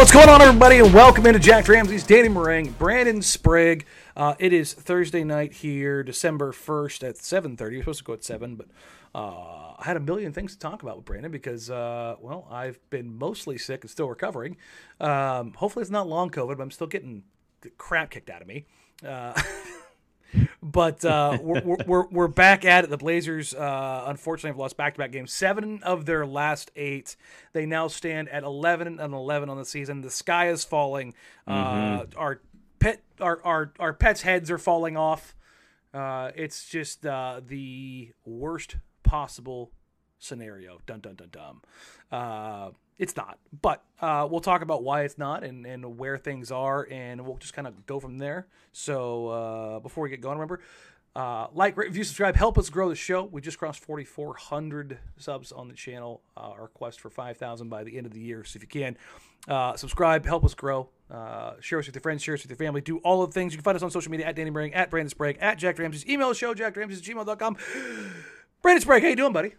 What's going on, everybody, and welcome into Jack Ramsey's Danny Marang, Brandon Sprague. Uh, it is Thursday night here, December first at seven thirty. We're supposed to go at seven, but uh, I had a million things to talk about with Brandon because, uh, well, I've been mostly sick and still recovering. Um, hopefully, it's not long COVID, but I'm still getting the crap kicked out of me. But uh, we're, we're, we're back at it. The Blazers, uh, unfortunately, have lost back to back games. Seven of their last eight. They now stand at 11 and 11 on the season. The sky is falling. Uh, our pet, our, our, our pets' heads are falling off. Uh, it's just uh, the worst possible scenario. Dun dun dun dun. It's not, but uh, we'll talk about why it's not and, and where things are, and we'll just kind of go from there. So uh, before we get going, remember, uh, like, rate, review, subscribe, help us grow the show. We just crossed 4,400 subs on the channel. Uh, our quest for 5,000 by the end of the year. So if you can, uh, subscribe, help us grow. Uh, share us with your friends, share us with your family. Do all of the things. You can find us on social media at Danny Marang, at Brandon Sprague, at Jack Ramsey's. Email the show, jackramsey at gmail.com. Brandon Sprague, how you doing, buddy?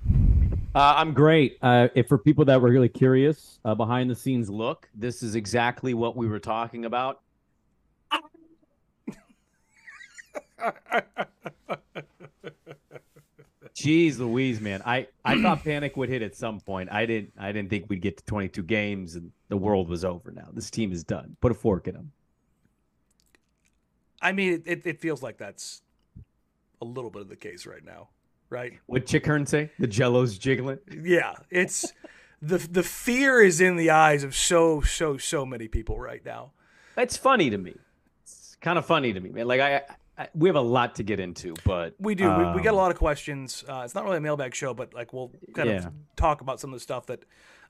Uh, I'm great. Uh, if for people that were really curious, uh, behind the scenes look, this is exactly what we were talking about. Jeez Louise, man. I, I thought panic would hit at some point. I didn't I didn't think we'd get to 22 games and the world was over now. This team is done. Put a fork in them. I mean, it, it feels like that's a little bit of the case right now, right? What Chick Hearn say? The jello's jiggling. Yeah, it's the the fear is in the eyes of so so so many people right now. That's funny to me. It's kind of funny to me, man. Like I, I we have a lot to get into, but We do. we, we get a um, lot of questions. Uh, it's not really a mailbag show, but like we'll kind Yeah. of talk about some of the stuff that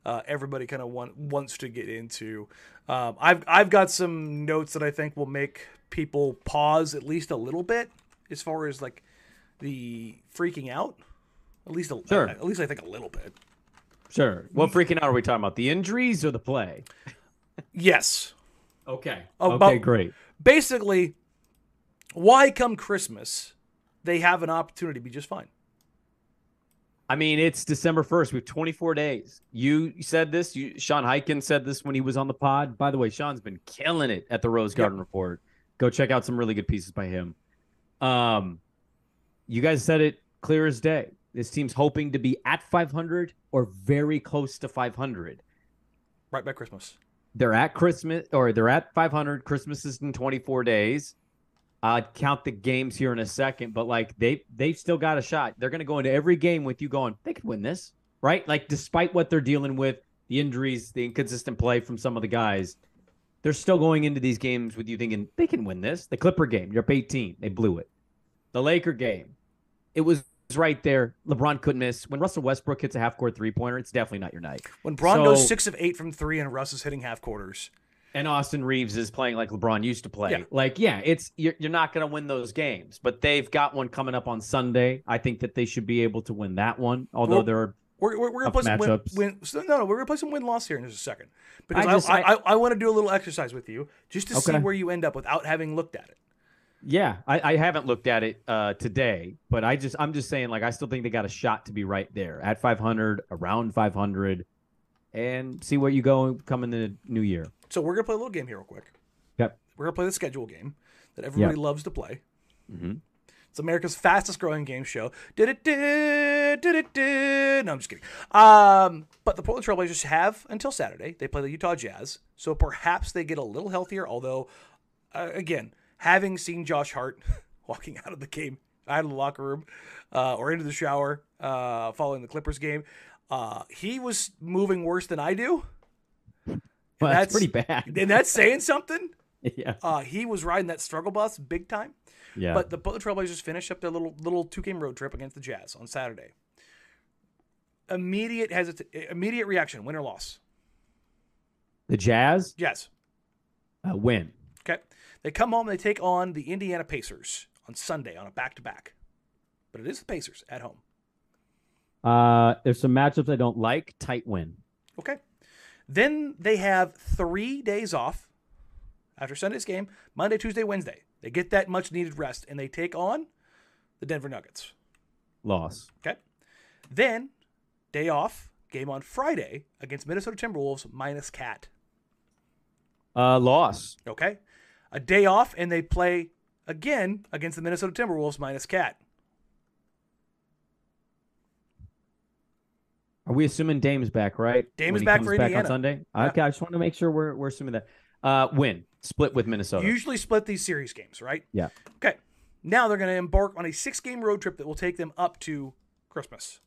uh, everybody kind of want, wants to get into. Um, I've I've got some notes that I think will make people pause at least a little bit as far as like the freaking out. At least a, Sure. at least I think a little bit. Sure. What freaking out are we talking about? The injuries or the play? Yes. Okay. Oh, okay, great. Basically, why come Christmas they have an opportunity to be just fine. I mean, it's December 1st. We have 24 days. You said this. You, Sean Highkin said this when he was on the pod. By the way, Sean's been killing it at the Rose Garden Report. Go check out some really good pieces by him. Um, you guys said it clear as day. This team's hoping to be at 500 or very close to 500. Right by Christmas. They're at Christmas or they're at 500. Christmas is in 24 days. I'd count the games here in a second, but like they they've still got a shot. They're going to go into every game with you going, they could win this, right? Like despite what they're dealing with, the injuries, the inconsistent play from some of the guys, they're still going into these games with you thinking they can win this. The Clipper game, you're up 18, they blew it. The Laker game, it was right there. LeBron couldn't miss. When Russell Westbrook hits a half court three pointer, it's definitely not your night. When Braun So- goes six of eight from three and Russ is hitting half quarters. and Austin Reaves is playing like LeBron used to play. Yeah. Like, yeah, it's you're, you're not going to win those games, but they've got one coming up on Sunday. I think that they should be able to win that one. Although Well, they're We're, we're, we're gonna play some win, matchups. win. so- No, no, we're gonna play some win loss here in just a second because I I just- I, I- I, I want to do a little exercise with you just to see where you end up without having looked at it. Yeah, I, I haven't looked at it uh, today, but I just I'm just saying like I still think they got a shot to be right there at 500, around 500, and see where you go coming the new year. So we're gonna play a little game here real quick. Yep. We're gonna play the schedule game that everybody loves to play. Mm-hmm. It's America's fastest growing game show. Did it did did it did. No, I'm just kidding. Um, but the Portland Trailblazers have until Saturday. They play the Utah Jazz, so perhaps they get a little healthier. Although, uh, again, having seen Josh Hart walking out of the game, out of the locker room, uh, or into the shower uh, following the Clippers game, uh, he was moving worse than I do. Well, that's, that's pretty bad. and that's saying something. yeah. Uh, he was riding that struggle bus big time. Yeah. But the Portland Trailblazers finished up their little little two game road trip against the Jazz on Saturday. Immediate has immediate reaction, win or loss. The Jazz. Yes. Uh, win. Okay. They come home. They take on the Indiana Pacers on Sunday on a back to back. But it is the Pacers at home. Uh, there's some matchups I don't like. Tight win. Okay. Then they have three days off after Sunday's game Monday, Tuesday, Wednesday. They get that much needed rest and they take on the Denver Nuggets. Loss. Okay. Then, day off, game on Friday against Minnesota Timberwolves minus Cat. Uh, loss. Okay. A day off and they play again against the Minnesota Timberwolves minus Cat. Are we assuming Dame's back, right? Dame is back for back Indiana. on Sunday. Yeah. Okay, I just want to make sure we're we're assuming that. Uh, win. Split with Minnesota. Usually split these series games, right? yeah. Okay. Now they're going to embark on a six game road trip that will take them up to Christmas.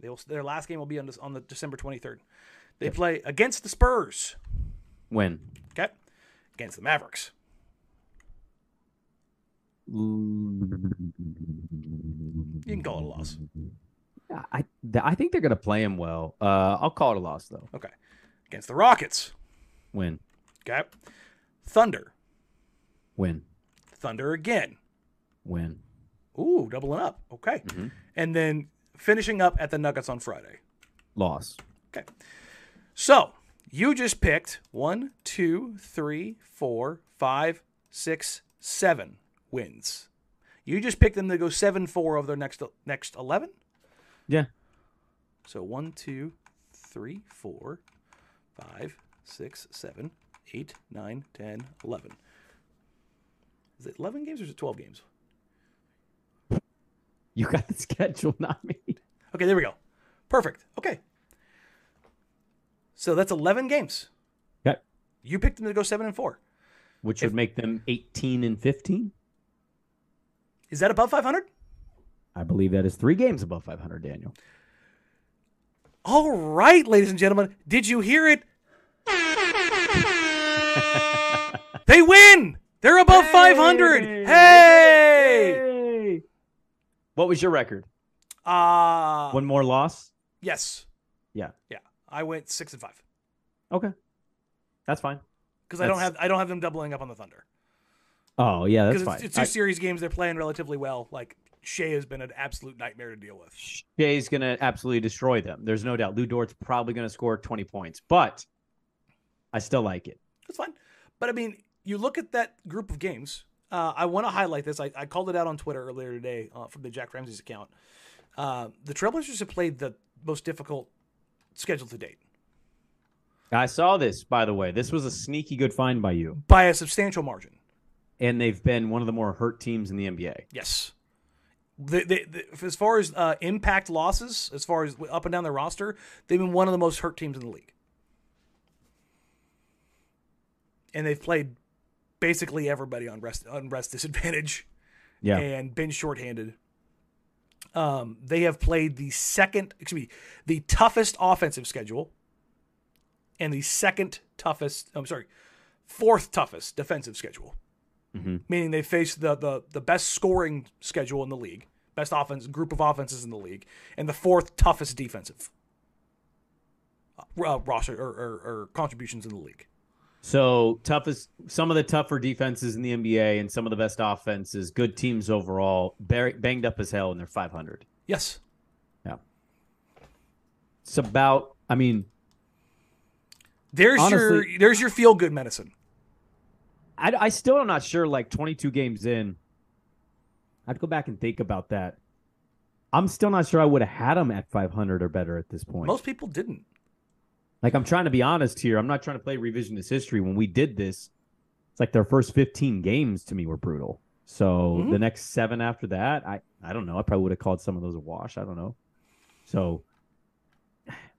They will, their last game will be on, this, on the December 23rd. They play against the Spurs. Win. Okay. Against the Mavericks. You can call it a loss. I th- I think they're gonna play him well. Uh, I'll call it a loss though. Okay. Against the Rockets. Win. Okay. Thunder. Win. Thunder again. Win. Ooh, doubling up. Okay. And then finishing up at the Nuggets on Friday. Loss. Okay. So you just picked one, two, three, four, five, six, seven wins. You just picked them to go seven four of their next next eleven. Yeah. So one, two, three, four, five, six, seven, eight, nine, ten, eleven. Is it eleven games or is it twelve games? You got the schedule, not me. Okay, there we go. Perfect. Okay. So that's eleven games. Okay. You picked them to go seven and four. Which would make them 18 and 15. Is that above five hundred? I believe that is three games above 500, Daniel. All right, ladies and gentlemen, did you hear it? they win. They're above 500. Hey! Hey! What was your record? Uh One more loss? yes. Yeah. Yeah. I went 6 and 5 Okay. That's fine. cuz I don't have I don't have them doubling up on the Thunder. Oh, yeah, that's fine. it's, it's two I- series games they're playing relatively well. Like Shai has been an absolute nightmare to deal with. Shai's going to absolutely destroy them. There's no doubt. Lu Dort's probably going to score 20 points, but I still like it. That's fine. But I mean, you look at that group of games. Uh, I want to highlight this. I, I called it out on Twitter earlier today uh, from the Jack Ramsey's account. Uh, the Trailblazers have played the most difficult schedule to date I saw this, by the way. This was a sneaky good find by you. by a substantial margin. And they've been one of the more hurt teams in the NBA. Yes. The, the, the, as far as uh, impact losses, as far as up and down the roster, they've been one of the most hurt teams in the league. And they've played basically everybody on rest on rest disadvantage. Yeah. and been shorthanded. Um, they have played the second, excuse me, the toughest offensive schedule, and the second toughest. I'm sorry, fourth toughest defensive schedule. Mhm. Meaning they faced the, the the best scoring schedule in the league, best offense group of offenses in the league, and the fourth toughest defensive uh, roster or, or, or contributions in the league. So toughest, some of the tougher defenses in the NBA and some of the best offenses, good teams overall, banged up as hell, and they're 500. Yes, Yeah. It's about, I mean, there's Honestly- your there's your feel good medicine. I, I still am not sure. Like 22 games in, I'd go back and think about that. I'm still not sure I would have had them at 500 or better at this point. Most people didn't. Like I'm trying to be honest here. I'm not trying to play revisionist history. When we did this, it's like their first 15 games to me were brutal. So Mhm. the next seven after that, I I don't know. I probably would have called some of those a wash. I don't know. So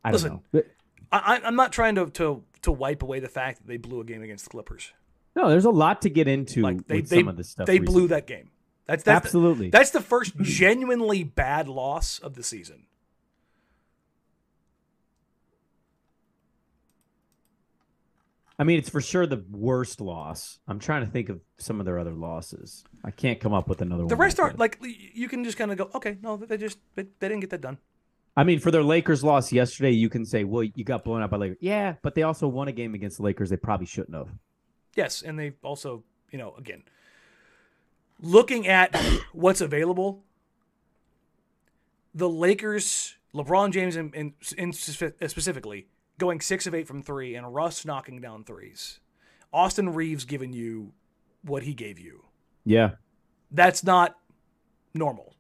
I don't Listen, know. But, I, I- I'm not trying to, to to wipe away the fact that they blew a game against the Clippers. no, there's a lot to get into Like they with they, some of this stuff. they recently. blew that game. That's that's Absolutely. The, that's the first genuinely bad loss of the season. I mean, it's for sure the worst loss. I'm trying to think of some of their other losses. I can't come up with another The one. The rest aren't like you can just kind of go, okay, no, they just they, they didn't get that done. I mean, for their Lakers loss yesterday, you can say, well, you got blown out by Lakers. Yeah, but they also won a game against the Lakers they probably shouldn't have. Yes, and they also, you know, again, looking at what's available, the Lakers, LeBron James, in, in spe- specifically, going six of eight from three, and Russ knocking down threes. Austin Reaves giving you what he gave you. Yeah. That's not normal.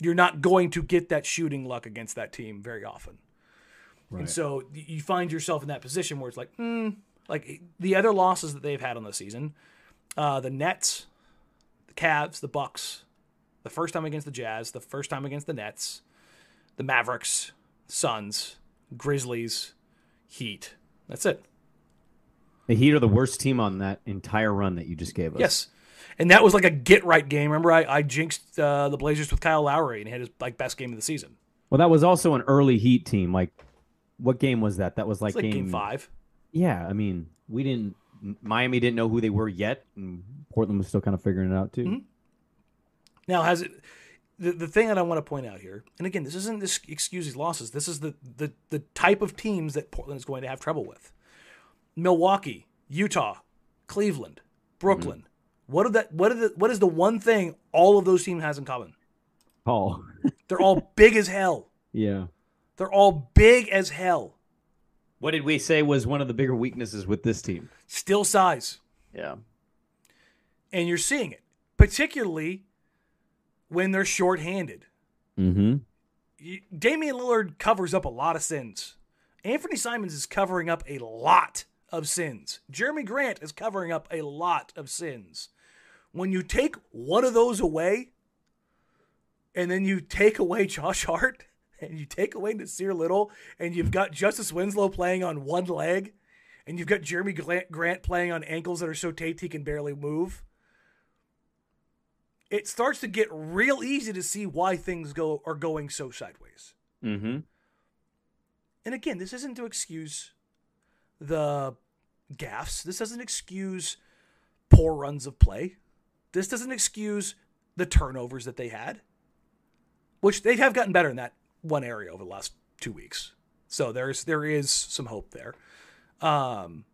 You're not going to get that shooting luck against that team very often. And so you find yourself in that position where it's like, hmm, like the other losses that they've had on the season, uh, the Nets, the Cavs, the Bucks, the first time against the Jazz, the first time against the Nets, the Mavericks, Suns, Grizzlies, Heat. That's it. The Heat are the worst team on that entire run that you just gave us. Yes. And that was like a get right game. Remember, I, I jinxed uh, the Blazers with Kyle Lowry and he had his like best game of the season. Well, that was also an early Heat team. Like, what game was that? That was like, like game five. Yeah, I mean, we didn't. Miami didn't know who they were yet, and Portland was still kind of figuring it out too. Mm-hmm. Now, has it the, the thing that I want to point out here, and again, this isn't this excuse these losses. This is the, the the type of teams that Portland is going to have trouble with. Milwaukee, Utah, Cleveland, Brooklyn. Mm-hmm. What are that? What are the? What is the one thing all of those teams has in common? Oh, They're all big as hell. yeah. They're all big as hell. What did we say was one of the bigger weaknesses with this team? Still size. Yeah. and you're seeing it, particularly when they're shorthanded. Mm-hmm. Damian Lillard covers up a lot of sins. Anthony Simons is covering up a lot of sins. Jerami Grant is covering up a lot of sins. When you take one of those away, and then you take away Josh Hart, and you take away Nassir Little, and you've got Justice Winslow playing on one leg, and you've got Jerami Grant playing on ankles that are so taped he can barely move. It starts to get real easy to see why things go are going so sideways. Mm-hmm. And again, this isn't to excuse the gaffes. This doesn't excuse poor runs of play. This doesn't excuse the turnovers that they had, which they have gotten better in that one area over the last two weeks. So there's there is some hope there. Um,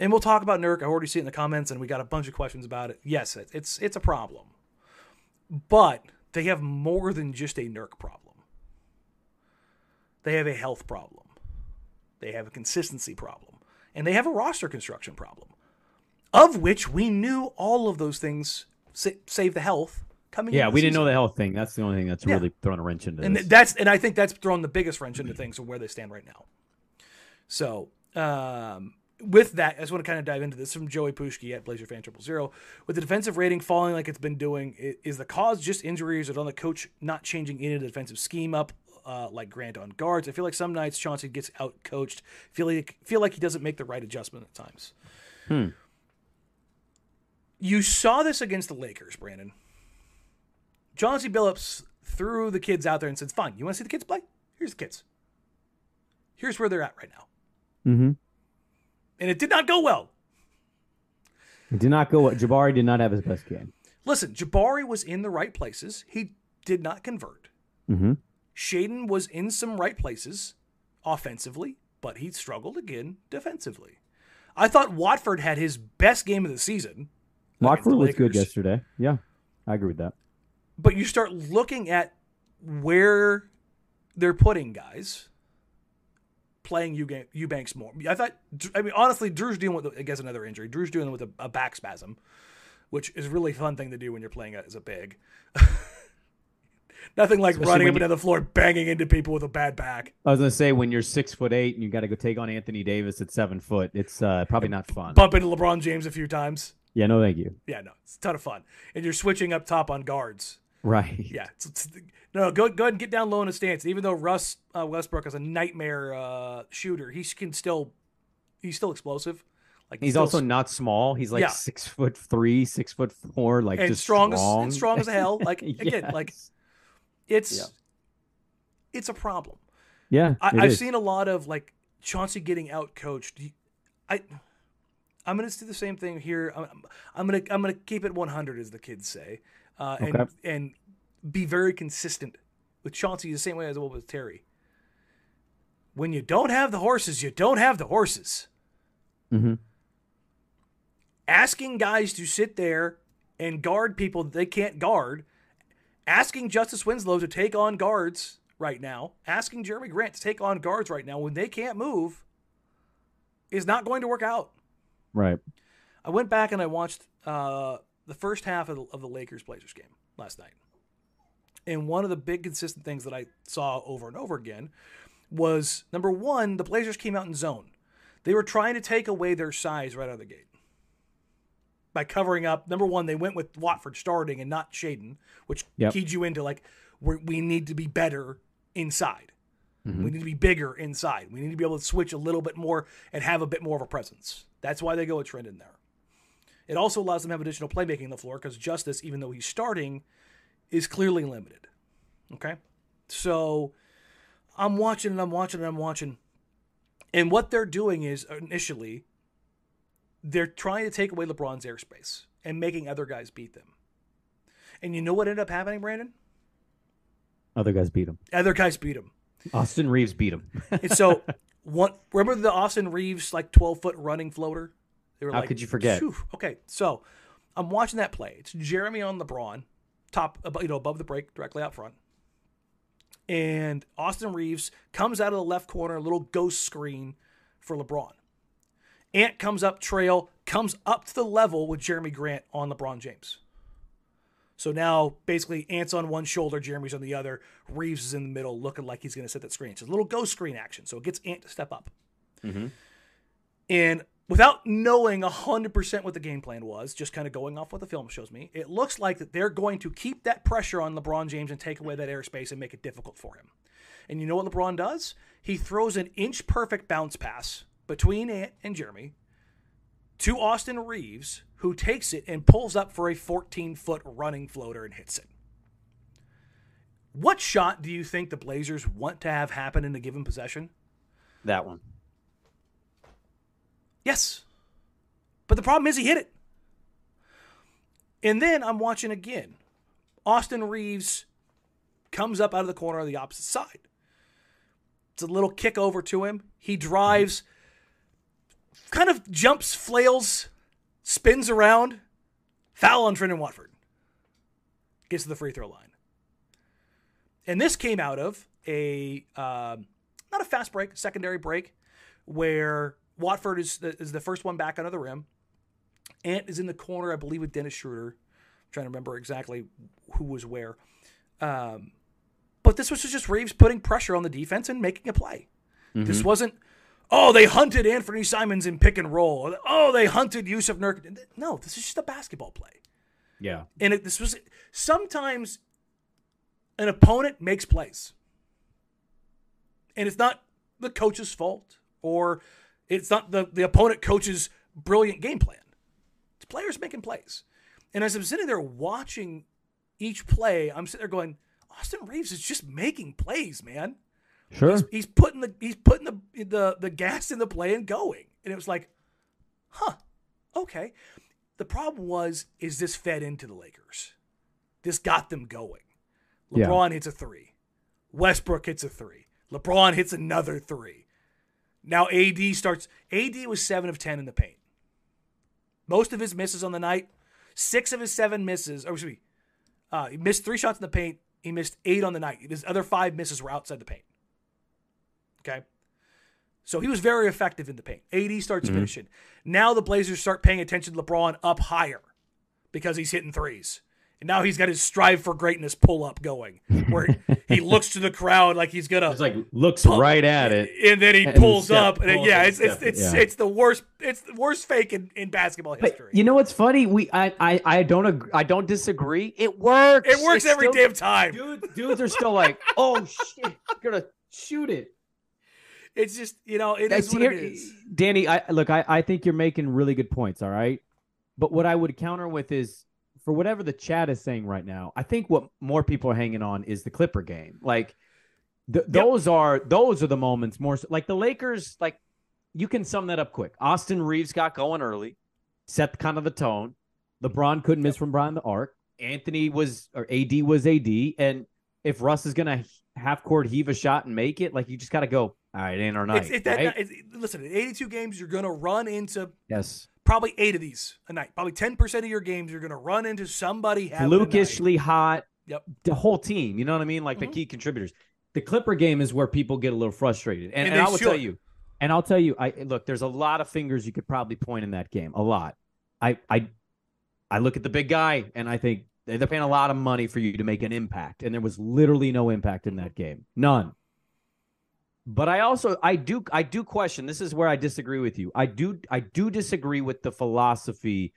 and we'll talk about Nurk. I already see it in the comments, and we got a bunch of questions about it. Yes, it, it's it's a problem, but they have more than just a Nurk problem. They have a health problem. They have a consistency problem. And they have a roster construction problem, of which we knew all of those things, save the health, coming Yeah, we didn't know the health thing. That's the only thing that's Yeah. really thrown a wrench into And this. that's and I think that's thrown the biggest wrench into things of where they stand right now. So um, with that, I just want to kind of dive into this from Joey Pushki at Blazer Fan Triple Zero. With the defensive rating falling like it's been doing, is the cause just injuries or on the coach not changing any of the defensive scheme up? Uh, like Grant on guards, I feel like some nights Chauncey gets out coached. Feel like feel like he doesn't make the right adjustment at times. You saw this against the Lakers, Brandon. Chauncey Billups threw the kids out there and said, "Fine, you want to see the kids play? Here's the kids. Here's where they're at right now." mm-hmm. And it did not go well. It did not go. Well. Jabari did not have his best game. Listen, Jabari was in the right places. He did not convert. Mm-hmm. Shaedon was in some right places offensively, but he struggled again defensively. I thought Watford had his best game of the season. Watford the was good yesterday. Yeah, I agree with that. But you start looking at where they're putting guys playing Eubanks more. I thought, I mean, honestly, Drew's dealing with, I guess, another injury. Drew's dealing with a, a back spasm, which is a really fun thing to do when you're playing as a big. Nothing like Especially running up and down the floor, banging into people with a bad back. I was gonna say when you're six foot eight and you got to go take on Anthony Davis at seven foot, it's uh, probably not fun. Bump into LeBron James a few times. yeah, no, thank you. Yeah, no, it's a ton of fun. And you're switching up top on guards. Right. Yeah, it's, it's, no, go go ahead and get down low in a stance. Even though Russ uh, Westbrook is a nightmare uh, shooter, he can still he's still explosive. Like He's still also not small. He's like Yeah. six foot three, six foot four, like and just strong, strong, As, and strong as hell. Like again, like it's Yeah. it's a problem. yeah, I, I've is. seen a lot of like Chauncey getting out coached. I I'm gonna do the same thing here. I'm, I'm gonna I'm gonna keep it 100 as the kids say, uh, and Okay. and be very consistent with Chauncey the same way as I will with Terry. When you don't have the horses, you don't have the horses. Mhm. Asking guys to sit there and guard people that they can't guard, asking Justice Winslow to take on guards right now, asking Jerami Grant to take on guards right now when they can't move is not going to work out. right. I went back and I watched uh, the first half of the, of the Lakers Blazers game last night. And one of the big consistent things that I saw over and over again was number one, the Blazers came out in zone. They were trying to take away their size right out of the gate by covering up. Number one, they went with Watford starting and not Shaedon, which Yep. keyed you into like we're, we need to be better inside. Mm-hmm. We need to be bigger inside. We need to be able to switch a little bit more and have a bit more of a presence. That's why they go a trend in there. It also allows them to have additional playmaking on the floor because Justice, even though he's starting, is clearly limited. Okay? So I'm watching and I'm watching and I'm watching. And what they're doing is initially, they're trying to take away LeBron's airspace and making other guys beat them. And you know what ended up happening, Brandon? Other guys beat him. Other guys beat him. Austin Reaves beat him. And so, one remember the Austin Reaves like twelve foot running floater? They were How like, could you forget? "Phew." Okay, so I'm watching that play. It's Jerami on LeBron, top you know above the break, directly out front, and Austin Reaves comes out of the left corner, a little ghost screen for LeBron. Ant comes up trail, comes up to the level with Jerami Grant on LeBron James. So now basically Ant's on one shoulder, Jerami's on the other, Reaves is in the middle looking like he's going to set that screen. It's a little ghost screen action. So it gets Ant to step up. Mm-hmm. And without knowing 100% what the game plan was, just kind of going off what the film shows me, it looks like that they're going to keep that pressure on LeBron James and take away that airspace and make it difficult for him. And you know what LeBron does? He throws an inch perfect bounce pass between Ant and Jerami to Austin Reaves, who takes it and pulls up for a 14 foot running floater and hits it. What shot do you think the Blazers want to have happen in a given possession? that one. Yes. But the problem is he hit it. And then I'm watching again. Austin Reaves comes up out of the corner on the opposite side. It's a little kick over to him. He drives, kind of jumps, flails, spins around, foul on Trendon Watford. Gets to the free throw line. And this came out of a um not a fast break, secondary break, where Watford is the, is the first one back under the rim. Ant is in the corner, I believe, with Dennis Schroeder. I'm trying to remember exactly who was where. Um, but this was just Reaves putting pressure on the defense and making a play. This wasn't, oh, they hunted Anthony Simons in pick and roll. Oh, they hunted Jusuf Nurkic. No, this is just a basketball play. Yeah. And it, this was sometimes an opponent makes plays. And it's not the coach's fault or it's not the, the opponent coach's brilliant game plan. It's players making plays. And as I'm sitting there watching each play, I'm sitting there going, Austin Reaves is just making plays, man. Sure. He's, he's putting the he's putting the, the the gas in the play and going. And it was like, huh, okay. The problem was, is this fed into the Lakers? This got them going. Yeah. LeBron hits a three. Westbrook hits a three. LeBron hits another three. Now AD starts. AD was seven of ten in the paint. Most of his misses on the night, six of his seven misses. Or excuse me, uh, he missed three shots in the paint. He missed eight on the night. His other five misses were outside the paint. Okay. So he was very effective in the paint. AD starts finishing. Now the Blazers start paying attention to LeBron up higher because he's hitting threes. And now he's got his strive for greatness pull up going, where he looks to the crowd like he's gonna It's like looks right at it. and then he and pulls step- up, and pulls yeah, it's it's it's, yeah. it's the worst it's the worst fake in, in basketball But history. you know what's funny? We I I, I don't ag- I don't disagree. It works. it works It's every still- damn time. Dudes, dudes are still like, oh shit, gonna shoot it. It's just you know it That's is what it here- is. Danny, I look, I, I think you're making really good points, all right? But what I would counter with is for whatever the chat is saying right now, I think what more people are hanging on is the Clipper game. Like th- those are those are the moments more so, like the Lakers, like you can sum that up quick. Austin Reaves got going early, set kind of the tone. LeBron couldn't miss from behind the arc. Anthony was or AD was AD. And if Russ is gonna half court heave a shot and make it, like you just gotta go, all right, ain't our night. It's, it's that, right? it's, listen, in 82 games, you're going to run into yes. Probably eight of these a night. Probably 10% of your games, you're going to run into somebody having a hot. Yep. The whole team. You know what I mean? Like Mhm. the key contributors. The Clipper game is where people get a little frustrated, and, And and, I will tell you, and I'll tell you, I look. There's a lot of fingers you could probably point in that game. A lot. I I I look at the big guy, and I think they're paying a lot of money for you to make an impact, and there was literally no impact in that game. None. But I also I do I do question. This is where I disagree with you. I do I do disagree with the philosophy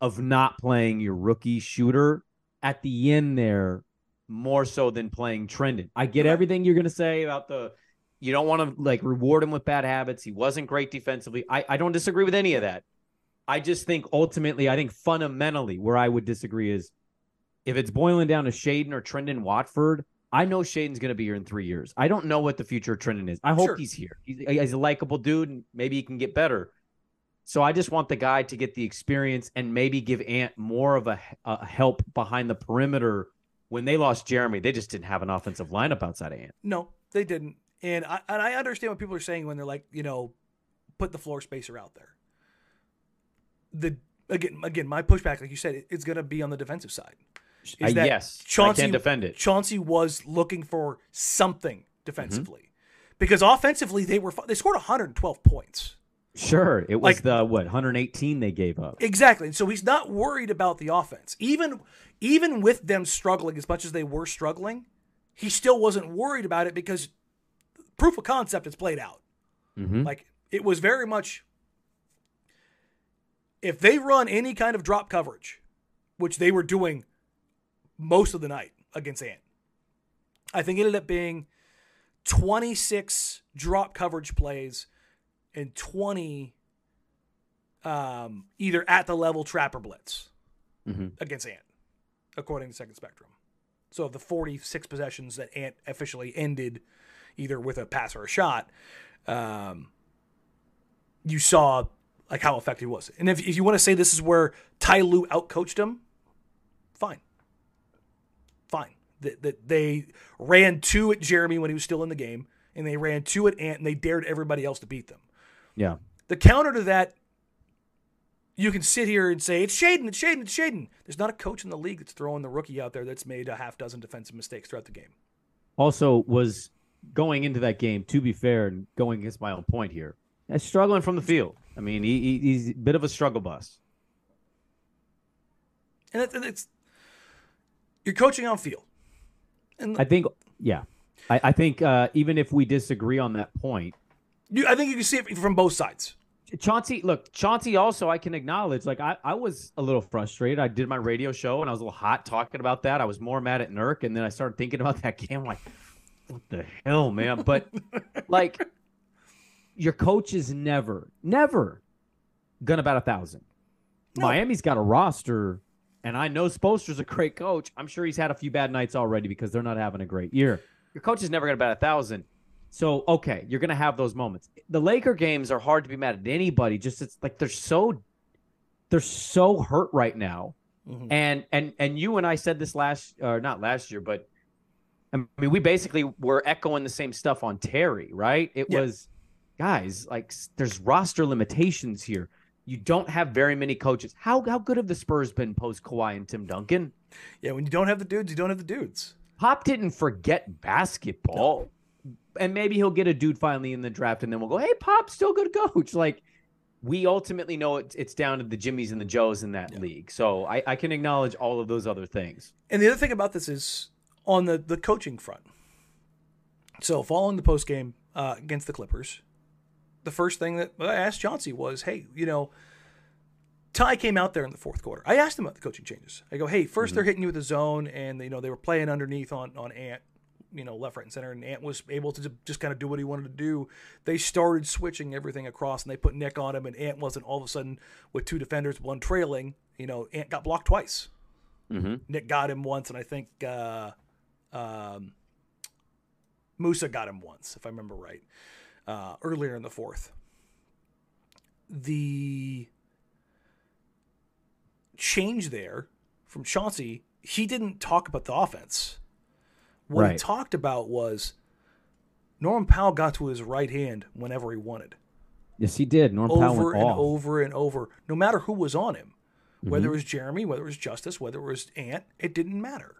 of not playing your rookie shooter at the end there more so than playing Trendon. I get everything you're going to say about the you don't want to like reward him with bad habits. He wasn't great defensively. I, I don't disagree with any of that. I just think ultimately, I think fundamentally where I would disagree is if it's boiling down to Shaedon or Trendon Watford, I know Shaedon's going to be here in three years. I don't know what the future of Trendon is. I hope Sure. he's here. He's, he's a likable dude and maybe he can get better. So I just want the guy to get the experience and maybe give Ant more of a, a help behind the perimeter. When they lost Jerami, they just didn't have an offensive lineup outside of Ant. No, they didn't. And I, and I understand what people are saying when they're like, you know, put the floor spacer out there. The again, again, my pushback, like you said, it- it's going to be on the defensive side. Is Uh, that yes, I Chauncey can defend it. Chauncey was looking for something defensively Mm-hmm. because offensively they were they scored 112 points. Sure, it was Like- the what 118 they gave up. Exactly. So he's not worried about the offense. Even even with them struggling as much as they were struggling, he still wasn't worried about it because proof of concept is played out. Mhm. Like it was very much if they run any kind of drop coverage, which they were doing most of the night against Ant. I think it ended up being 26 drop coverage plays and 20 um, either at the level trap or blitz Mhm. against Ant, according to Second Spectrum. So of the 46 possessions that Ant officially ended either with a pass or a shot, um, you saw like how effective he was. And if, if you want to say this is where Ty Lue outcoached him. Fine. That that they ran two at Jerami when he was still in the game, and they ran two at Ant, and they dared everybody else to beat them. Yeah. The counter to that, you can sit here and say, it's Shaedon, it's Shaedon, it's Shaedon. There's not a coach in the league that's throwing the rookie out there that's made a half dozen defensive mistakes throughout the game. Also, was going into that game. To be fair, and going against my own point here, uh, struggling from the field. I mean, he, he, he's a bit of a struggle bus. And it's, and it's you're coaching on field. And I think, yeah, I, I think uh, even if we disagree on that point, you, I think you can see it from both sides. Chauncey, look, Chauncey also I can acknowledge, like I, I was a little frustrated. I did my radio show and I was a little hot talking about that. I was more mad at Nurk, and then I started thinking about that game. I'm like, what the hell, man? But like your coach is never, never gonna bat a thousand. No. Miami's got a roster, and I know Spoelstra's a great coach. I'm sure he's had a few bad nights already because they're not having a great year. Your coach is never gonna bat a thousand. So okay, you're gonna have those moments. The Laker games are hard to be mad at anybody. Just it's like they're so they're so hurt right now. Mhm. And and and you and I said this last or not last year, but I mean we basically were echoing the same stuff on Terry, right? It Yeah. was guys, like there's roster limitations here. You don't have very many coaches. How how good have the Spurs been post Kawhi and Tim Duncan? Yeah, when you don't have the dudes, you don't have the dudes. Pop didn't forget basketball. and maybe he'll get a dude finally in the draft, and then we'll go, "Hey, Pop's still good coach." Like we ultimately know it's it's down to the Jimmys and the Joes in that yeah. league. So I, I can acknowledge all of those other things. And the other thing about this is on the the coaching front. So following the post game uh, against the Clippers, the first thing that I asked Chauncey was, "Hey, you know." Ty came out there in the fourth quarter. I asked him about the coaching changes. I go, "Hey, 1st they mm-hmm. they're hitting you with a zone, and you know they were playing underneath on on Ant you know, left, right, and center, and Ant was able to just kind of do what he wanted to do. They started switching everything across, and they put Nick on him, and Ant wasn't all of a sudden with two defenders, one trailing. You know, Ant got blocked twice. Mm-hmm. Nick got him once, and I think uh, um, Musa got him once, if I remember right, uh, earlier in the fourth. The change there from Chauncey, he didn't talk about the offense what right. he talked about was Norm Powell got to his right hand whenever he wanted. Yes, he did. Norm over Powell and off. over and over, no matter who was on him, whether mm-hmm. it was Jerami, whether it was Justice, whether it was Ant, it didn't matter.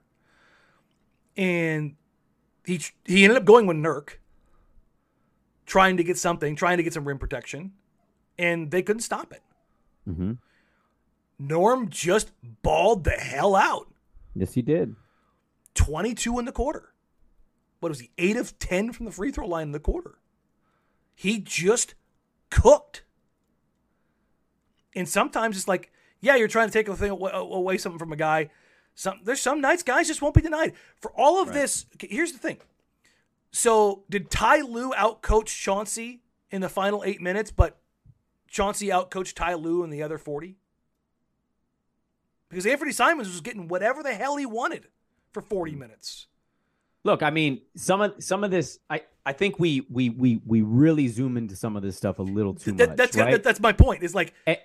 And he he ended up going with Nurk, trying to get something, trying to get some rim protection, and they couldn't stop it. Mm-hmm. Norm just balled the hell out. Yes, he did. 22 in the quarter. What was he? 8 of 10 from the free throw line in the quarter. He just cooked. And sometimes it's like, yeah, you're trying to take a thing away something from a guy. Some there's some nights guys just won't be denied. For all of right. this, here's the thing. So did Ty Lue outcoach Chauncey in the final eight minutes, but Chauncey outcoached Ty Lue in the other 40? Because Anthony Simons was getting whatever the hell he wanted for 40 minutes. Look, I mean, some of some of this, I, I think we we we we really zoom into some of this stuff a little too that, much. That's right? that, that's my point. Is like eh,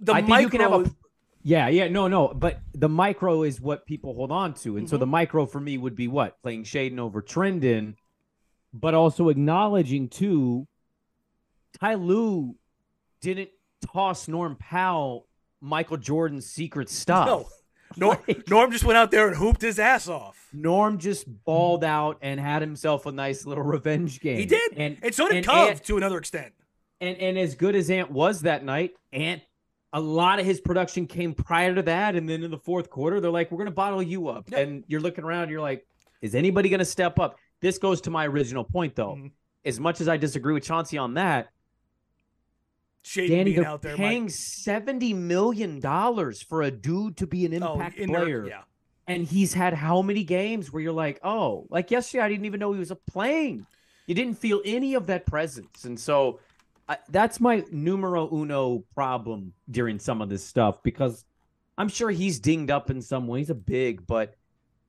the I micro. you can have a, yeah, yeah, no, no, but the micro is what people hold on to, and mm-hmm. so the micro for me would be what playing Shaedon over Trendon, but also acknowledging too, Ty Lue didn't toss Norm Powell Michael Jordan's secret stuff. No. Norm, like, Norm just went out there and hooped his ass off. Norm just balled out and had himself a nice little revenge game. He did, and, and so did and Cove Ant, to another extent. And and as good as Ant was that night, Ant a lot of his production came prior to that, and then in the fourth quarter, they're like, "We're going to bottle you up," yep. and you're looking around, you're like, "Is anybody going to step up?" This goes to my original point, though. Mm-hmm. As much as I disagree with Chauncey on that, Shaedon Danny, they're out there. Paying Mike. seventy million dollars for a dude to be an oh, impact oh, player. yeah. And he's had how many games where you're like, oh, like yesterday, I didn't even know he was playing. You didn't feel any of that presence, and so I, that's my numero uno problem during some of this stuff because I'm sure he's dinged up in some way. He's a big, but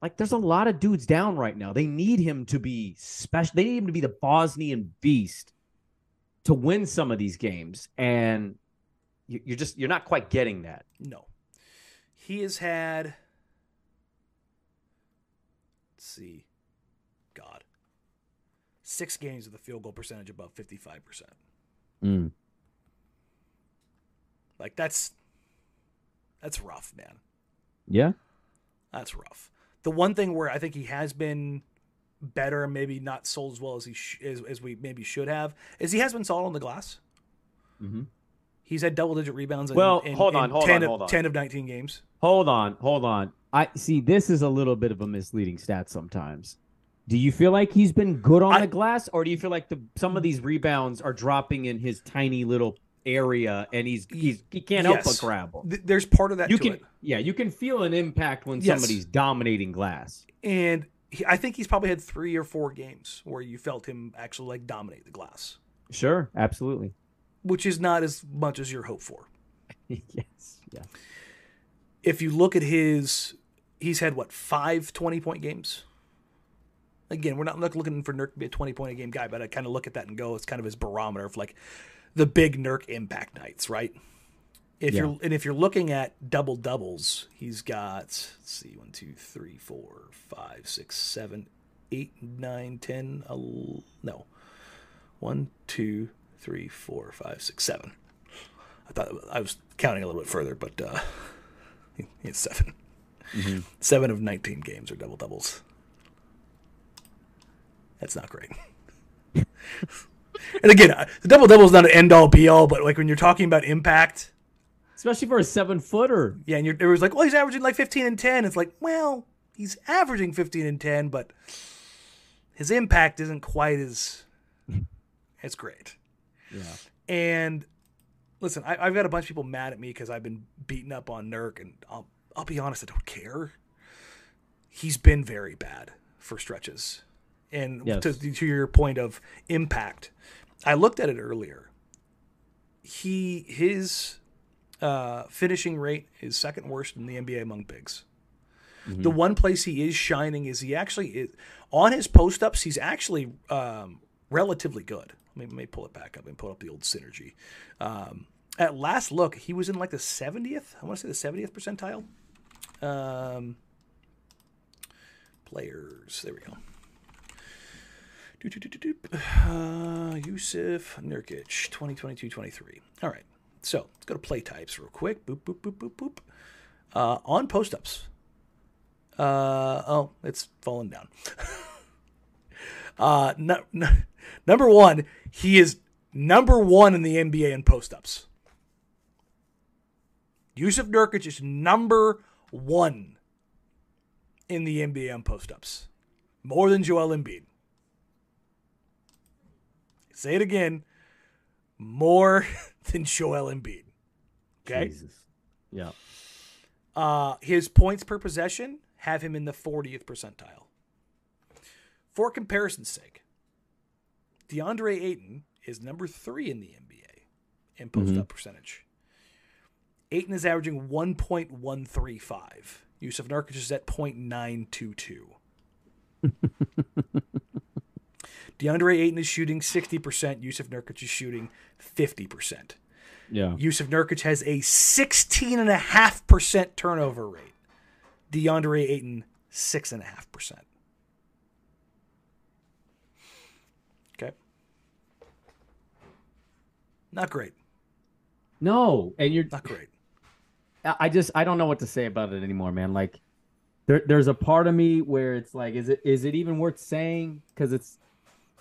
like there's a lot of dudes down right now. They need him to be special. They need him to be the Bosnian beast to win some of these games, and you're just you're not quite getting that. No, he has had. Let's see, God, six games with a field goal percentage above fifty five percent. Mm. Like that's that's rough, man. Yeah, that's rough. The one thing where I think he has been better maybe not sold as well as he sh- as, as, we maybe should have is he has been solid on the glass. Mm-hmm. He's had double digit rebounds. In, well, in, hold on, hold 10 on, of, hold on. Ten of nineteen games. Hold on, hold on. I see. This is a little bit of a misleading stat sometimes. Do you feel like he's been good on I, the glass, or do you feel like the some of these rebounds are dropping in his tiny little area, and he's he's he can't yes. help but grab them? There's part of that. You can, it. yeah, you can feel an impact when yes. somebody's dominating glass. And he, I think he's probably had three or four games where you felt him actually like dominate the glass. Sure, absolutely. Which is not as much as your hope for. yes, yeah. If you look at his, he's had what five 20 point games. Again, we're not looking for Nurk to be a 20 point a game guy, but I kind of look at that and go, it's kind of his barometer of like the big Nurk impact nights, right? If yeah. you're and if you're looking at double doubles, he's got let's see one, two, three, four, five, six, seven, eight, nine, ten, el- no, one, two, three, four, five, six, seven. I thought I was counting a little bit further, but uh, it's 7 mm-hmm. Seven of nineteen games are double doubles. That's not great. and again, uh, the double double is not an end all be all, but like when you're talking about impact, especially for a seven footer. yeah, and you're, it was like, well, he's averaging like 15 and 10. It's like, well, he's averaging 15 and 10, but his impact isn't quite as as great. Yeah. And listen, I, I've got a bunch of people mad at me because I've been beating up on Nurk, and I'll I'll be honest, I don't care. He's been very bad for stretches, and Yes. to to your point of impact, I looked at it earlier. He his uh, finishing rate is second worst in the NBA among bigs. The one place he is shining is he actually is on his post ups. He's actually um, relatively good. Let me, let me pull it back up and pull up the old synergy. Um, at last look, he was in like the 70th. I want to say the 70th percentile. Um, players. There we go. Uh, Jusuf Nurkic, 2022-23. All right. So let's go to play types real quick. Boop, boop, boop, boop, boop. Uh, on post ups. Uh, oh, it's fallen down. uh, no, no, number one, he is number one in the NBA in post ups. Jusuf Nurkic is number one in the NBA on post ups, more than Joel Embiid. Say it again, more than Joel Embiid. Okay. Jesus. Yeah. Uh, his points per possession have him in the 40th percentile. For comparison's sake, DeAndre Ayton is number three in the NBA in post up percentage. Ayton is averaging 1.135. Jusuf Nurkic is at 0.922. DeAndre Ayton is shooting 60%. Jusuf Nurkic is shooting 50%. Yeah. Jusuf Nurkic has a 16.5% turnover rate. DeAndre Ayton, 6.5%. Okay. Not great. No, and you're. Not great. I just I don't know what to say about it anymore, man. Like, there there's a part of me where it's like, is it is it even worth saying? Because it's